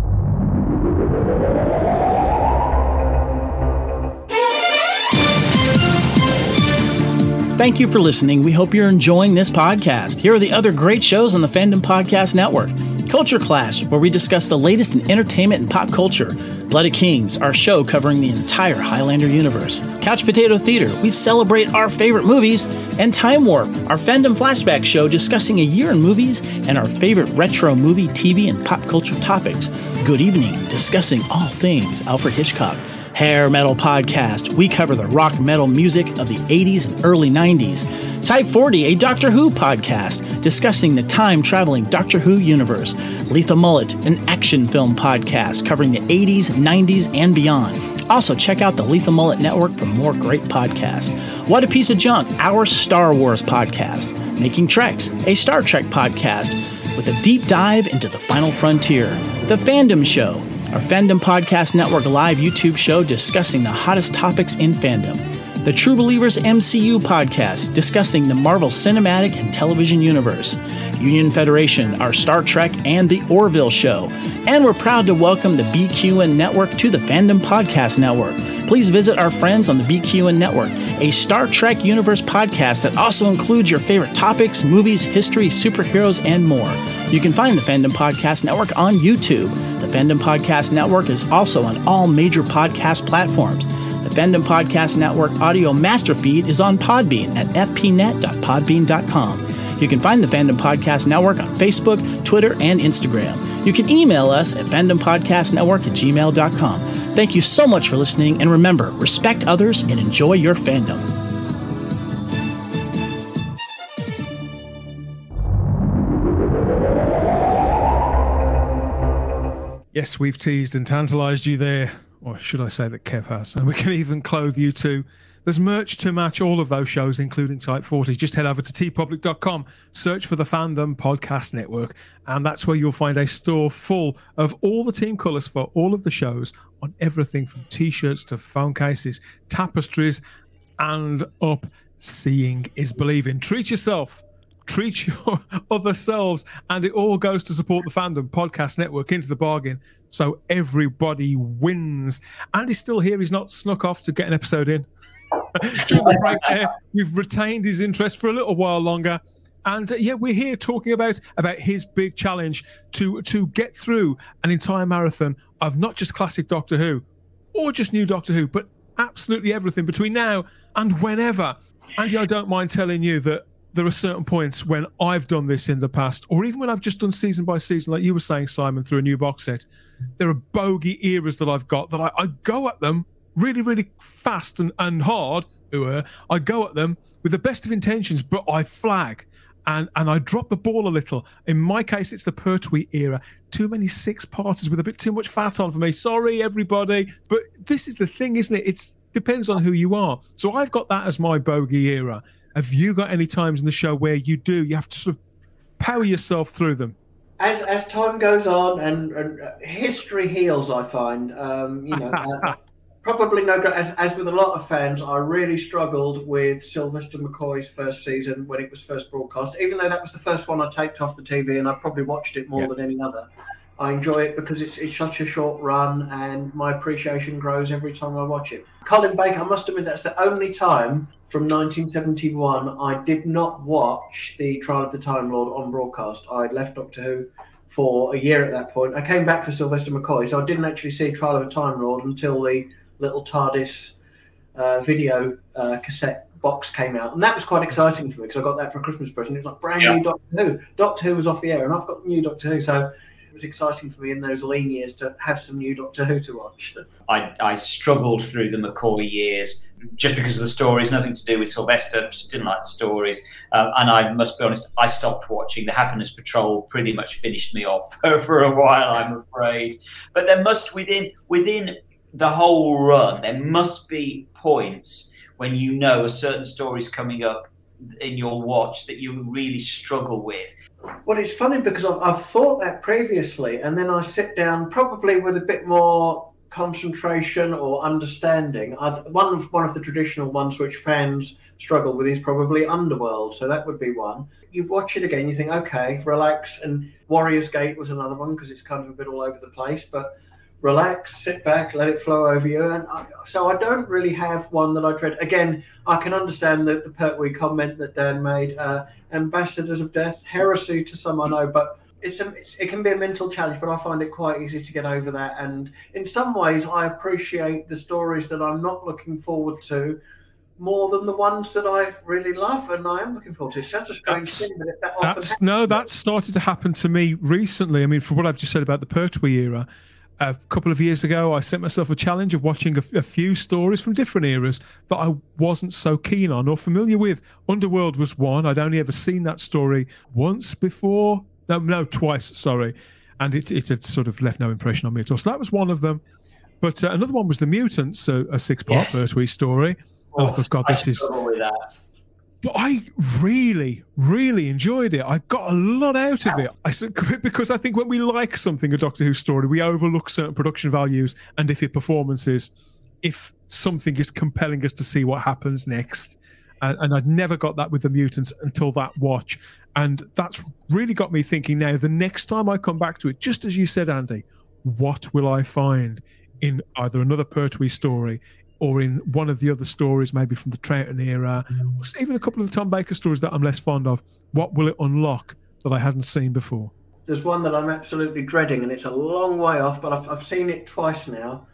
Thank you for listening. We hope you're enjoying this podcast. Here are the other great shows on the Fandom Podcast Network. Culture Clash, where we discuss the latest in entertainment and pop culture. Blooded Kings, our show covering the entire Highlander universe. Couch Potato Theater, we celebrate our favorite movies. And Time Warp, our fandom flashback show discussing a year in movies and our favorite retro movie, TV, and pop culture topics. Good evening, discussing all things Alfred Hitchcock. Hair Metal Podcast, we cover the rock metal music of the 80s and early 90s. Type 40, a Doctor Who podcast discussing the time traveling Doctor Who universe. Lethal Mullet, an action film podcast covering the 80s, 90s, and beyond. Also, check out the Lethal Mullet Network for more great podcasts. What a Piece of Junk, our Star Wars podcast. Making Treks, a Star Trek podcast with a deep dive into the final frontier. The Fandom Show, our Fandom Podcast Network live YouTube show discussing the hottest topics in fandom the True Believers MCU podcast discussing the Marvel Cinematic and Television Universe, Union Federation, our Star Trek, and the Orville Show. And we're proud to welcome the BQN Network to the Fandom Podcast Network. Please visit our friends on the BQN Network, a Star Trek Universe podcast that also includes your favorite topics, movies, history, superheroes, and more. You can find the Fandom Podcast Network on YouTube. The Fandom Podcast Network is also on all major podcast platforms. The Fandom Podcast Network audio master feed is on Podbean at fpnet.podbean.com. You can find the Fandom Podcast Network on Facebook, Twitter, and Instagram. You can email us at fandompodcastnetwork at gmail.com. Thank you so much for listening, and remember, respect others and enjoy your fandom. Yes, we've teased and tantalized you there or should I say that Kev has, and we can even clothe you too. There's merch to match all of those shows, including Type 40. Just head over to teepublic.com, search for the Fandom Podcast Network, and that's where you'll find a store full of all the team colours for all of the shows on everything from t shirts to phone cases, tapestries, and up. Seeing is believing. Treat yourself treat your other selves, and it all goes to support the fandom podcast network into the bargain. So everybody wins. Andy's still here. He's not snuck off to get an episode in. During the break there, we've retained his interest for a little while longer. And uh, yeah, we're here talking about about his big challenge to to get through an entire marathon of not just classic Doctor Who or just new Doctor Who, but absolutely everything between now and whenever. Andy, I don't mind telling you that there are certain points when I've done this in the past, or even when I've just done season by season, like you were saying, Simon, through a new box set. There are bogey eras that I've got that I, I go at them really, really fast and, and hard. I go at them with the best of intentions, but I flag and and I drop the ball a little. In my case, it's the Pertwee era. Too many six parters with a bit too much fat on for me. Sorry, everybody, but this is the thing, isn't it? It depends on who you are. So I've got that as my bogey era. Have you got any times in the show where you do you have to sort of power yourself through them? As as time goes on and, and uh, history heals, I find um, you know. uh, probably no as, as with a lot of fans i really struggled with sylvester mccoy's first season when it was first broadcast even though that was the first one i taped off the tv and i probably watched it more yeah. than any other I enjoy it because it's it's such a short run, and my appreciation grows every time I watch it. Colin Baker, I must admit, that's the only time from 1971 I did not watch the Trial of the Time Lord on broadcast. I left Doctor Who for a year at that point. I came back for Sylvester McCoy, so I didn't actually see Trial of the Time Lord until the little TARDIS uh, video uh, cassette box came out, and that was quite exciting for me because I got that for a Christmas present. It was like brand yeah. new Doctor Who. Doctor Who was off the air, and I've got new Doctor Who, so it was exciting for me in those lean years to have some new Doctor Who to watch. I, I struggled through the McCoy years just because of the stories, nothing to do with Sylvester, just didn't like the stories. Um, and I must be honest, I stopped watching. The Happiness Patrol pretty much finished me off for a while, I'm afraid. But there must, within within the whole run, there must be points when you know a certain story's coming up in your watch that you really struggle with. Well, it's funny because I've, I've thought that previously, and then I sit down probably with a bit more concentration or understanding. I've, one of one of the traditional ones which fans struggle with is probably Underworld, so that would be one. You watch it again, you think, okay, relax. And Warriors Gate was another one because it's kind of a bit all over the place, but relax, sit back, let it flow over you. And I, so I don't really have one that I dread. Again, I can understand the, the Pertwee comment that Dan made. Uh, ambassadors of death, heresy to some I know, but it's, a, it's, it can be a mental challenge, but I find it quite easy to get over that. And in some ways, I appreciate the stories that I'm not looking forward to more than the ones that I really love and I am looking forward to. It's such a strange that's, thing, but that that's no, that's started to happen to me recently. I mean, for what I've just said about the Pertwee era, a couple of years ago, I set myself a challenge of watching a, a, few stories from different eras that I wasn't so keen on or familiar with. Underworld was one. I'd only ever seen that story once before. No, no, twice. Sorry, and it, it had sort of left no impression on me at all. So that was one of them. But uh, another one was the Mutants, a, a six-part yes. Pertwee story. Oh, and I thought, God, this I is. But I really, really enjoyed it. I got a lot out of it. I because I think when we like something, a Doctor Who story, we overlook certain production values and if it performances, if something is compelling us to see what happens next. And, and I'd never got that with the mutants until that watch, and that's really got me thinking. Now, the next time I come back to it, just as you said, Andy, what will I find in either another Pertwee story, or in one of the other stories, maybe from the Troughton era, or even a couple of the Tom Baker stories that I'm less fond of, what will it unlock that I hadn't seen before? There's one that I'm absolutely dreading, and it's a long way off, but I've, I've seen it twice now,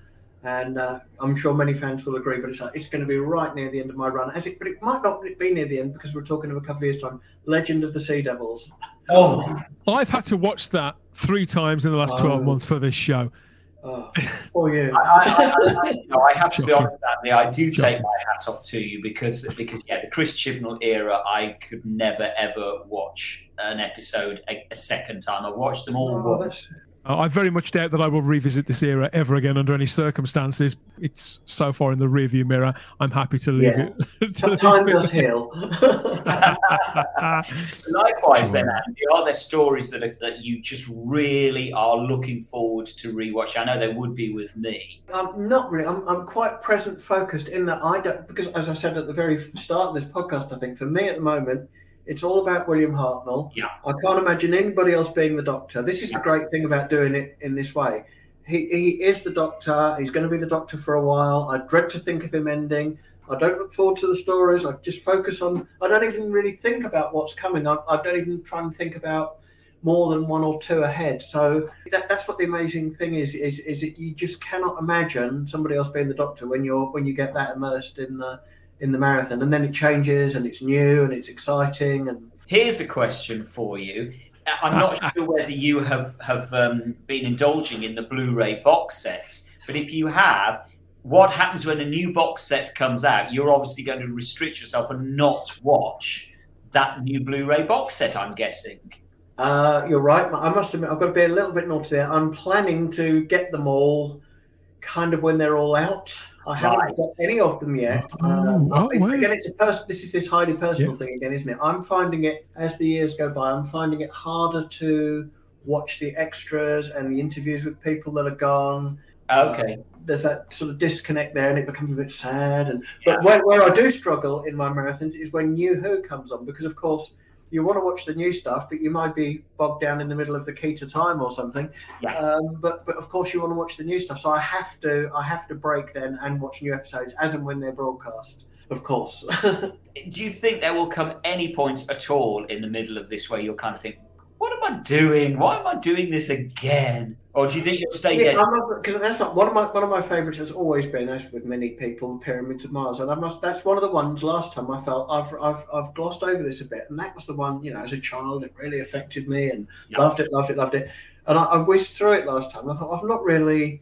and uh, I'm sure many fans will agree. But it's uh, it's going to be right near the end of my run, as it, but it might not be near the end because we're talking of a couple of years' time. Legend of the Sea Devils. Oh, I've had to watch that three times in the last 12 months for this show. Oh, for you. I, I, I, no, I have to be honest, Andy. I do take my hat off to you because, because yeah, the Chris Chibnall era, I could never ever watch an episode a, a second time. I watched them all oh, once. Uh, I very much doubt that I will revisit this era ever again under any circumstances. It's so far in the rearview mirror. I'm happy to leave yeah. it. to Time leave does it. heal. Likewise, then, Andy, are there stories that are, that you just really are looking forward to rewatch? I know there would be with me. I'm not really. I'm, I'm quite present focused in that I don't because, as I said at the very start of this podcast, I think for me at the moment it's all about William Hartnell. Yeah. I can't imagine anybody else being the Doctor. This is yeah. the great thing about doing it in this way. He, he is the Doctor. He's going to be the Doctor for a while. I dread to think of him ending. I don't look forward to the stories. I just focus on. I don't even really think about what's coming. I, I don't even try and think about more than one or two ahead. So that, that's what the amazing thing is. Is is that you just cannot imagine somebody else being the Doctor when you're when you get that immersed in the in the marathon, and then it changes and it's new and it's exciting. And here's a question for you. I'm not sure whether you have have um, been indulging in the Blu-ray box sets, but if you have, what happens when a new box set comes out? You're obviously going to restrict yourself and not watch that new Blu-ray box set. I'm guessing. Uh, you're right. I must admit, I've got to be a little bit naughty there. I'm planning to get them all kind of when they're all out. I haven't right. got any of them yet. Oh, um, oh, it's, again, it's a pers- This is this highly personal yeah. thing again, isn't it? I'm finding it as the years go by. I'm finding it harder to watch the extras and the interviews with people that are gone. Okay. Uh, there's that sort of disconnect there, and it becomes a bit sad. And but where, where I do struggle in my marathons is when New Who comes on, because of course you want to watch the new stuff, but you might be bogged down in the middle of the key to time or something. Yeah. Um, but but of course you want to watch the new stuff, so I have to I have to break then and watch new episodes as and when they're broadcast. Of course. Do you think there will come any point at all in the middle of this where you'll kind of think, what am I doing? Why am I doing this again? Or do you think you'll stay yeah, dead? Because that's not one of my one of my favourites has always been, as with many people, the Pyramids of Mars, and I must. That's one of the ones. Last time I felt I've I've, I've glossed over this a bit, and that was the one. You know, as a child, it really affected me, and yep. loved it, loved it, loved it. and I, I whizzed through it last time. I thought I've not really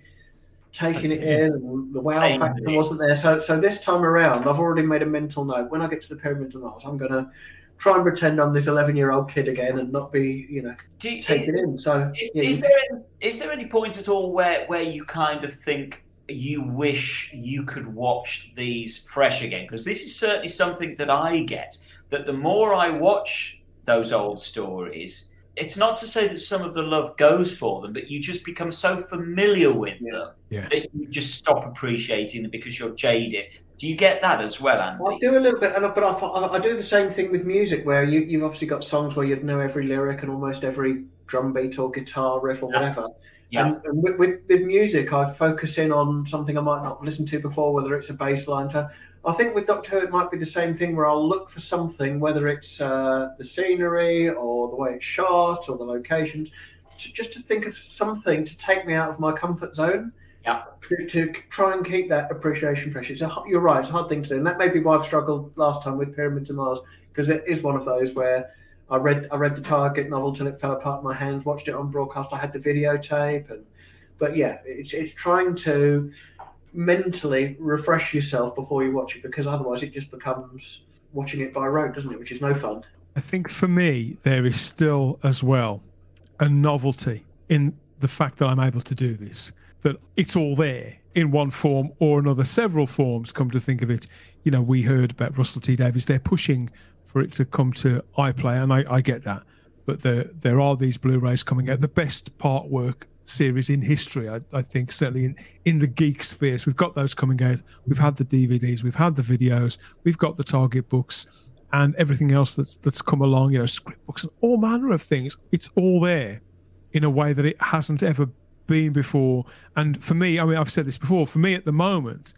taken it in, the wow Same factor here. wasn't there. So, so this time around, I've already made a mental note. When I get to the Pyramids of Mars, I'm going to try and pretend I'm this 11 year old kid again and not be, you know, Do you, take it in. So, Is, yeah, is there any, is there any point at all where where you kind of think you wish you could watch these fresh again? Because this is certainly something that I get. That the more I watch those old stories, it's not to say that some of the love goes for them, but you just become so familiar with Yeah. them Yeah. that you just stop appreciating them because you're jaded. Do you get that as well, Andy? I do a little bit, and I- but I, I, do the same thing with music, where you, you've obviously got songs where you'd know every lyric and almost every drum beat or guitar riff or Yeah. whatever. Yeah. And, and with, with, with music, I focus in on something I might not have listened to before, whether it's a bass line. So I think with Doctor Who, it might be the same thing where I'll look for something, whether it's uh, the scenery or the way it's shot or the locations, to, just to think of something to take me out of my comfort zone. Yeah. To, to try and keep that appreciation fresh. It's a, h- you're right, it's a hard thing to do. And that may be why I've struggled last time with Pyramids of Mars, because it is one of those where I read I read the Target novel till it fell apart in my hands, watched it on broadcast, I had the videotape and but yeah, it's it's trying to mentally refresh yourself before you watch it because otherwise it just becomes watching it by rote, doesn't it? Which is no fun. I think for me, there is still as well a novelty in the fact that I'm able to do this, that it's all there in one form or another, several forms, come to think of it. You know, we heard about Russell T Davies, they're pushing for it to come to iPlayer, and I, I get that. But there, there are these Blu rays coming out, the best part work series in history, I, I think, certainly in, in the geek spheres. We've got those coming out. We've had the DVDs, we've had the videos, we've got the Target books and everything else that's that's come along, you know, script books and all manner of things. It's all there in a way that it hasn't ever been before. And for me, I mean, I've said this before. For me, at the moment,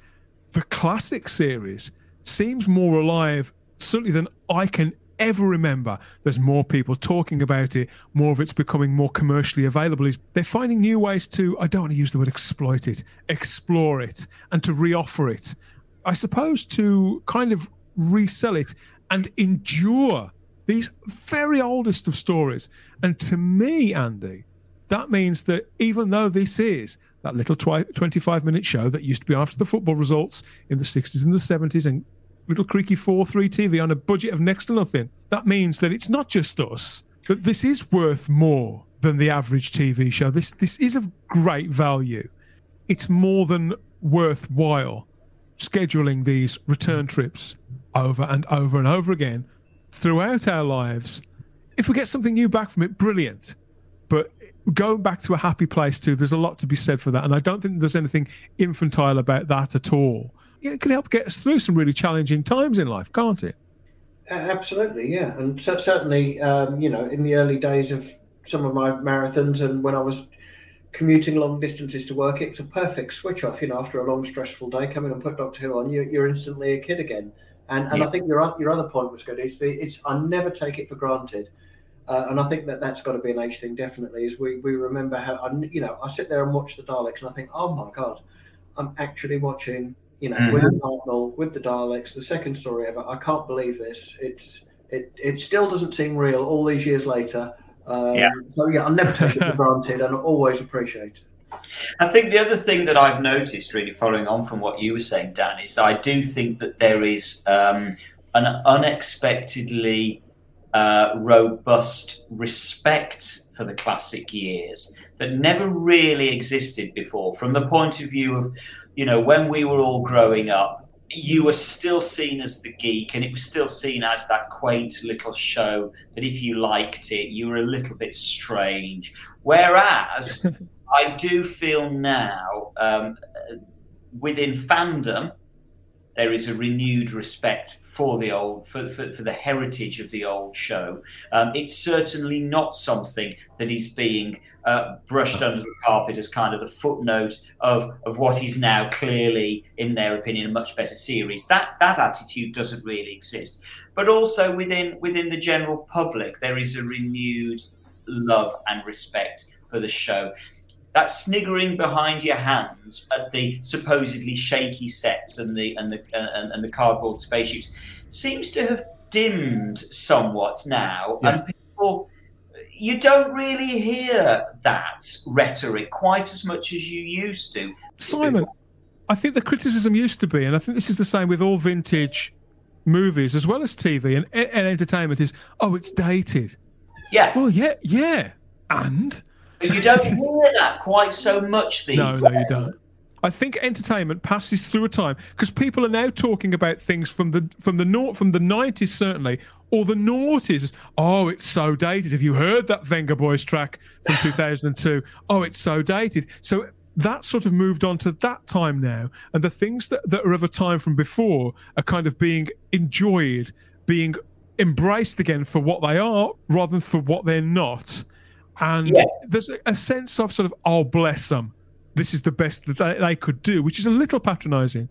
the classic series seems more alive, certainly than I can ever remember. There's more people talking about it. More of it's becoming more commercially available. Is they're finding new ways to. I don't want to use the word exploit it, explore it, and to reoffer it. I suppose to kind of resell it and endure these very oldest of stories. And to me, Andy, that means that even though this is that little twi- 25 minute show that used to be after the football results in the 60s and the 70s and little creaky 4 3 TV on a budget of next to nothing, that means that it's not just us, that this is worth more than the average TV show. This, this is of great value. It's more than worthwhile scheduling these return trips over and over and over again throughout our lives. If we get something new back from it, brilliant. But going back to a happy place too, there's a lot to be said for that. And I don't think there's anything infantile about that at all. Yeah, It can help get us through some really challenging times in life, can't it? Absolutely, yeah, and cer- certainly, um, you know, in the early days of some of my marathons and when I was commuting long distances to work, it's a perfect switch off. You know, after a long stressful day, coming and put Doctor Who on, you, you're instantly a kid again. And and I think your your other point was good. It's the it's I never take it for granted. Uh, and I think that that's got to be an age thing, definitely. Is we, we remember how I, you know I sit there and watch the Daleks and I think, oh my god, I'm actually watching you know Mhm. William Hartnell with the Daleks, the second story ever. I can't believe this. It's it it still doesn't seem real all these years later. Um, Yeah. So yeah, I never take it for granted and I always appreciate it. I think the other thing that I've noticed, really following on from what you were saying, Dan, is I do think that there is um, an unexpectedly uh, robust respect for the classic years that never really existed before. From the point of view of, you know, when we were all growing up, you were still seen as the geek and it was still seen as that quaint little show that if you liked it, you were a little bit strange. Whereas I do feel now um, within fandom there is a renewed respect for the old for, for, for the heritage of the old show. Um, it's certainly not something that is being uh, brushed under the carpet as kind of the footnote of, of what is now clearly, in their opinion, a much better series. That that attitude doesn't really exist. But also within within the general public, there is a renewed love and respect for the show that sniggering behind your hands at the supposedly shaky sets and the and the uh, and, the cardboard spaceships seems to have dimmed somewhat now, Yeah. and people, you don't really hear that rhetoric quite as much as you used to. Simon, I think the criticism used to be, and I think this is the same with all vintage movies as well as TV and, and entertainment, is oh, it's dated. Yeah. Well, yeah, yeah, and but you don't hear that quite so much these no, days. no, no, you don't. I think entertainment passes through a time because people are now talking about things from the from the nor- from the nineties certainly or the noughties. Oh, it's so dated. Have you heard that Vengaboys track from two thousand and two? Oh, it's so dated. So that sort of moved on to that time now, and the things that, that are of a time from before are kind of being enjoyed, being embraced again for what they are rather than for what they're not. And Yeah. there's a, a sense of sort of, oh, bless them. This is the best that they, they could do, which is a little patronizing.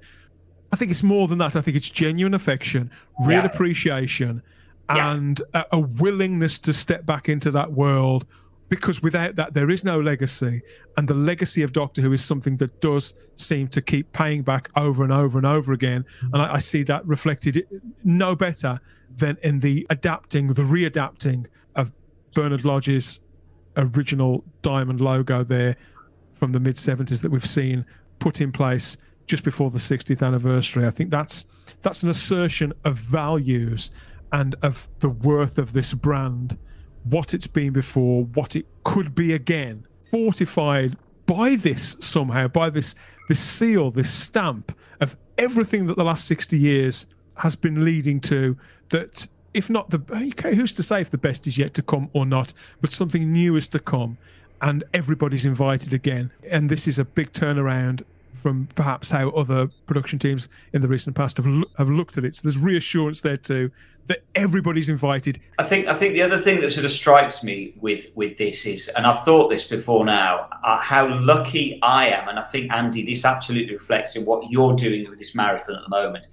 I think it's more than that. I think it's genuine affection, real Yeah. appreciation, Yeah. and a, a willingness to step back into that world. Because without that, there is no legacy. And the legacy of Doctor Who is something that does seem to keep paying back over and over and over again. Mm-hmm. And I, I see that reflected no better than in the adapting, the readapting of Bernard Lodge's original diamond logo there from the mid 70s that we've seen put in place just before the 60th anniversary. I think that's that's an assertion of values and of the worth of this brand, what it's been before, what it could be again, fortified by this somehow, by this this seal, this stamp of everything that the last 60 years has been leading to that if not the okay, who's to say if the best is yet to come or not, but something new is to come and everybody's invited again. And this is a big turnaround from perhaps how other production teams in the recent past have, have looked at it. So there's reassurance there too that everybody's invited. I think I think the other thing that sort of strikes me with with this is, and I've thought this before now, uh, how lucky I am, and I think Andy, this absolutely reflects in what you're doing with this marathon at the moment.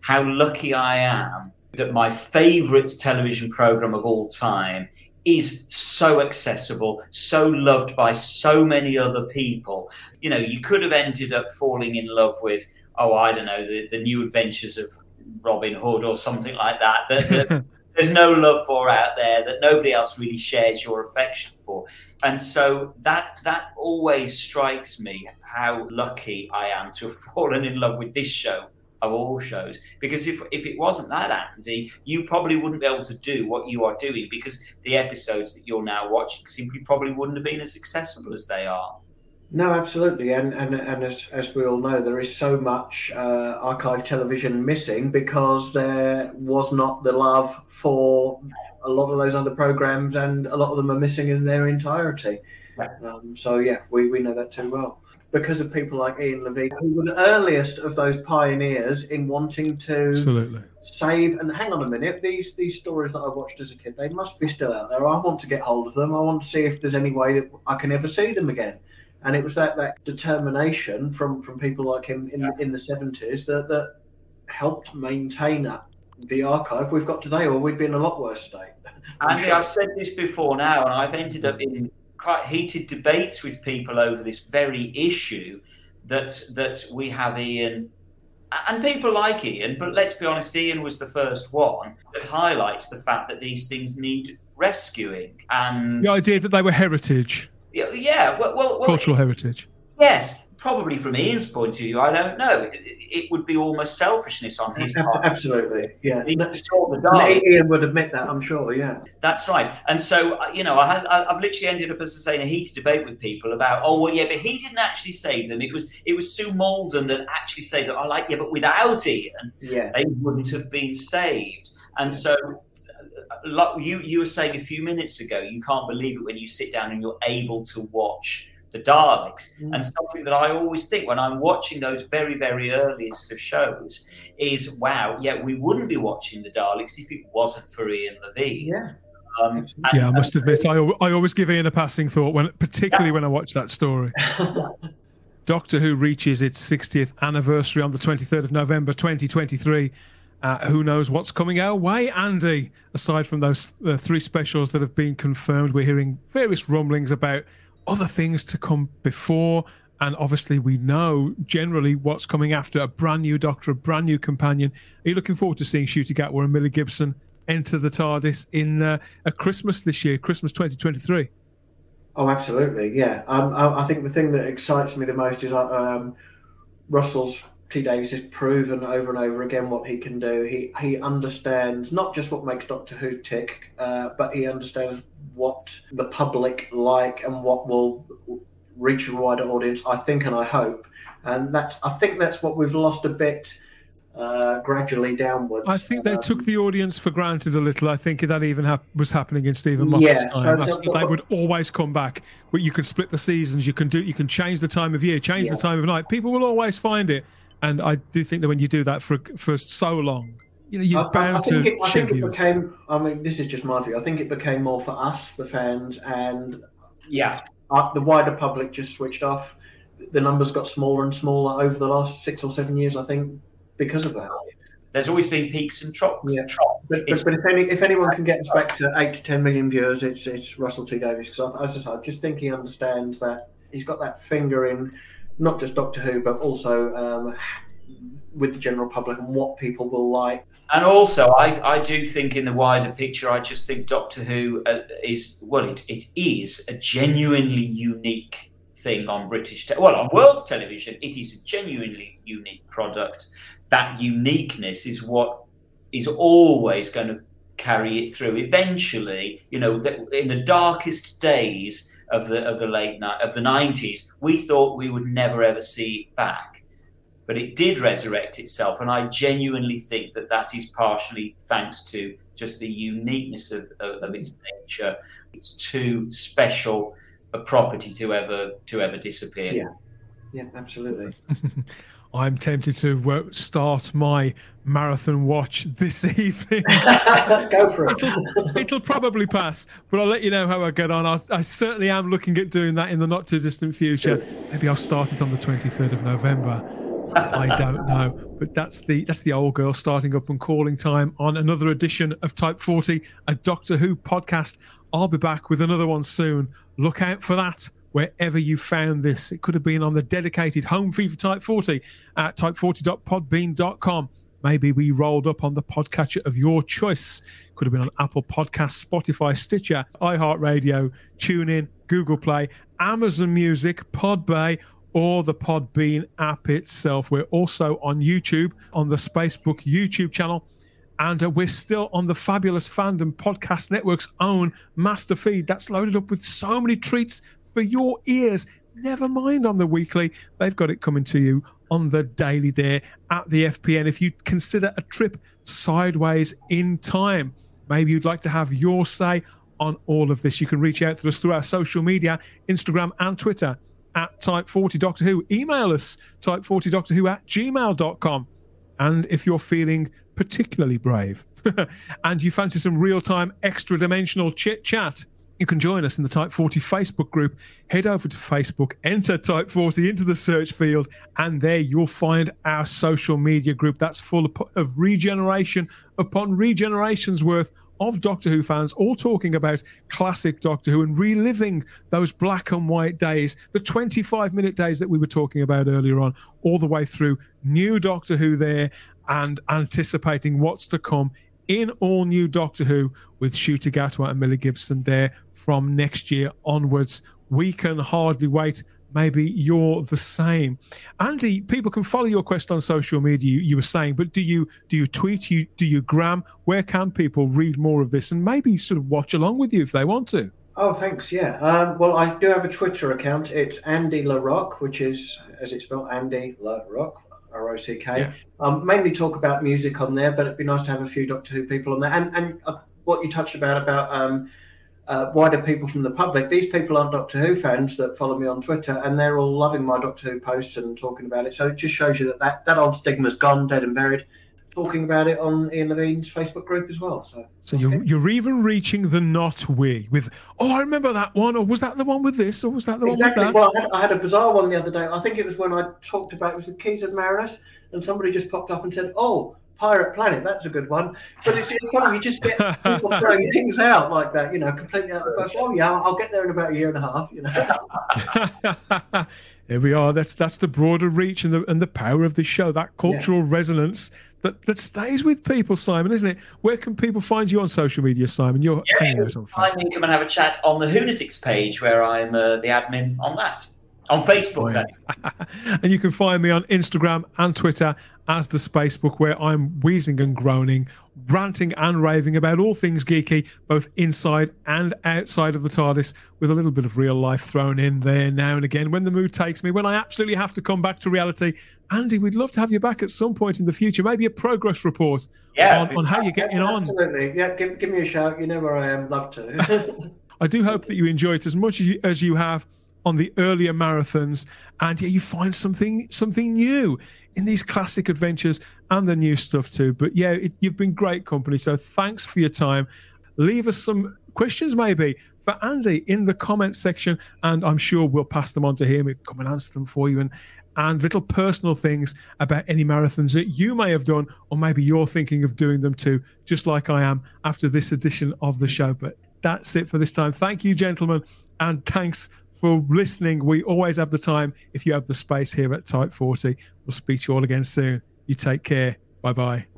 How lucky I am that my favourite television program of all time is so accessible, so loved by so many other people. You know, you could have ended up falling in love with, oh, I don't know, the, the new adventures of Robin Hood or something like that. That, that there's no love for out there that nobody else really shares your affection for. And so that that always strikes me how lucky I am to have fallen in love with this show of all shows. Because if if it wasn't that, Andy, you probably wouldn't be able to do what you are doing because the episodes that you're now watching simply probably wouldn't have been as accessible as they are. No, absolutely, and and and as as we all know, there is so much uh, archive television missing because there was not the love for a lot of those other programs, and a lot of them are missing in their entirety. Right. Um, so yeah, we, we know that too well because of people like Ian Levine, who were the earliest of those pioneers in wanting to Absolutely. save and hang on a minute these these stories that i watched as a kid they must be still out there i want to get hold of them i want to see if there's any way that i can ever see them again and it was that that determination from from people like him in in the 70s that that helped maintain that the archive we've got today or we'd be in a lot worse state Andy, sure. I've said this before now, and I've ended up in quite heated debates with people over this very issue that that we have Ian and people like Ian, but let's be honest, Ian was the first one that highlights the fact that these things need rescuing. And The idea that they were heritage, yeah, yeah, well, well, well cultural heritage. yes, probably from Ian's point of view, I don't know. It, it would be almost selfishness on his part. absolutely yeah He saw the. Ian would admit that I'm sure yeah That's right. And so, uh, you know, I had, I- I've literally ended up, as I say, in a heated debate with people about, oh, well, yeah, but he didn't actually save them. It was it was Sue Malden that actually saved them. I like, yeah, but without Ian, yeah they wouldn't have been saved. And so, uh, like you you were saying a few minutes ago, you can't believe it when you sit down and you're able to watch the Daleks. Mm. And something that I always think when I'm watching those very, very earliest of shows is, wow, yeah, we wouldn't be watching the Daleks if it wasn't for Ian Levine. yeah Um, and- Yeah, I must admit, I, I always give Ian a passing thought when, particularly when I watch that story. Doctor Who reaches its 60th anniversary on the 23rd of November 2023. Uh, who knows what's coming our way, Andy? Aside from those uh, three specials that have been confirmed, we're hearing various rumblings about other things to come before. And obviously, we know generally what's coming after a brand new Doctor, a brand new companion. Are you looking forward to seeing Ncuti Gatwa and Millie Gibson enter the TARDIS in uh, a Christmas this year, Christmas 2023. Oh, absolutely, yeah. Um, I, I, think the thing that excites me the most is uh, um, Russell's T Davies has proven over and over again what he can do. He he understands not just what makes Doctor Who tick, uh, but he understands what the public like and what will reach a wider audience. I think and I hope, and that's I think that's what we've lost a bit. Uh, gradually downwards. I think they um, took the audience for granted a little. I think that even ha- was happening in Steven Moffat's yeah, time. So, so, they would always come back, but you can split the seasons. You can do. You can change the time of year, change yeah. the time of night. People will always find it. And I do think that when you do that for for so long, you know, you're I, bound I, I think to. It, I think it became. I mean, this is just my view. I think it became more for us, the fans, and yeah, uh, the wider public just switched off. The numbers got smaller and smaller over the last six or seven years. I think because of that. There's always been peaks and troughs. Yeah. But, but, but, if any if anyone can get us back to eight to ten million viewers, it's it's Russell T Davies because I, I just I just think he understands that he's got that finger in not just Doctor Who, but also um, with the general public and what people will like. And also, I, I do think in the wider picture, I just think Doctor Who uh, well, it, it is a genuinely unique thing on British, te- well, on world television, it is a genuinely unique product. That uniqueness is what is always going to carry it through. Eventually, you know, in the darkest days, of the of the late night of the nineties, we thought we would never ever see it back, but it did resurrect itself, and I genuinely think that that is partially thanks to just the uniqueness of, of, of its nature. It's too special a property to ever to ever disappear. Yeah, yeah, absolutely. I'm tempted to uh, start my marathon watch this evening. Go for it. It'll, it'll, probably pass, but I'll let you know how I get on. I, I, certainly am looking at doing that in the not too distant future. Maybe I'll start it on the 23rd of November. I don't know, but that's the that's the old girl starting up and calling time on another edition of Type 40, a Doctor Who podcast. I'll be back with another one soon. Look out for that wherever you found this. It could have been on the dedicated home feed for Type 40 at type40.podbean.com. Maybe we rolled up on the podcatcher of your choice. Could have been on Apple Podcasts, Spotify, Stitcher, iHeartRadio, TuneIn, Google Play, Amazon Music, Podbay, or the Podbean app itself. We're also on YouTube, on the Spacebook YouTube channel. And uh, we're still on the fabulous Fandom Podcast Network's own master feed. That's loaded up with so many treats for your ears. Never mind on the weekly. They've got it coming to you on the daily there at the FPN. If you consider a trip sideways in time, maybe you'd like to have your say on all of this, you can reach out to us through our social media, Instagram and Twitter at Type40 Doctor Who. Email us, type40doctor who at gmail.com. And if you're feeling particularly brave and you fancy some real time extra dimensional chit chat, you can join us in the Type 40 Facebook group. Head over to Facebook, enter Type 40 into the search field, and there you'll find our social media group that's full of regeneration upon regenerations worth of Doctor Who fans, all talking about classic Doctor Who and reliving those black and white days, the 25 minute days that we were talking about earlier on, all the way through new Doctor Who there and anticipating what's to come in all new Doctor Who with Ncuti Gatwa and Millie Gibson there from next year onwards. We can hardly wait. Maybe you're the same. Andy, people can follow your quest on social media. You, you were saying, but do you do you tweet? You do you gram? Where can people read more of this and maybe sort of watch along with you if they want to? Oh, thanks. Yeah. Um, well, I do have a Twitter account. It's Andy LaRock, which is as it's spelled, Andy LaRock, R O C K. Yeah. Um, mainly talk about music on there, but it'd be nice to have a few Doctor Who people on there. And and uh, what you touched about about um, uh, wider people from the public. These people aren't Doctor Who fans that follow me on Twitter, and they're all loving my Doctor Who posts and talking about it. So it just shows you that that, that old stigma's gone, dead and buried. Talking about it on Ian Levine's Facebook group as well. So, so you're you're even reaching the not we with oh I remember that one or was that the one with this or was that the exactly. one with that? Well, I had, I had, a bizarre one the other day. I think it was when I talked about it was the Keys of Marinus, and somebody just popped up and said, "Oh, Pirate Planet. That's a good one. But it's, it's funny, you just get people throwing things out like that, you know, completely out of the bush. Oh, yeah, I'll get there in about a year and a half, you know. Here we are. That's that's the broader reach and the and the power of the show. That cultural yeah. resonance that, that stays with people, Simon, isn't it? Where can people find you on social media, Simon? You're Yeah, hanging out on find Facebook. me, come and have a chat on the Whonatics page where I'm uh, the admin on that. On Facebook, Brilliant. that is. and you can find me on Instagram and Twitter as the Spacebook, where I'm wheezing and groaning, ranting and raving about all things geeky, both inside and outside of the TARDIS, with a little bit of real life thrown in there now and again when the mood takes me, when I absolutely have to come back to reality. Andy, we'd love to have you back at some point in the future, maybe a progress report Yeah, on, on how you're getting on. Absolutely. Yeah, give, give me a shout. You know where I am. Love to. I do hope that you enjoy it as much as you, as you have on the earlier marathons, and yeah, you find something something new in these classic adventures and the new stuff too. But yeah, it, you've been great company, so thanks for your time. Leave us some questions maybe for Andy in the comments section, and I'm sure we'll pass them on to him. He'll come and answer them for you, and and little personal things about any marathons that you may have done, or maybe you're thinking of doing them too, just like I am after this edition of the show. But that's it for this time. Thank you, gentlemen, and thanks for listening. We always have the time if you have the space here at Type 40. We'll speak to you all again soon. You take care. Bye bye.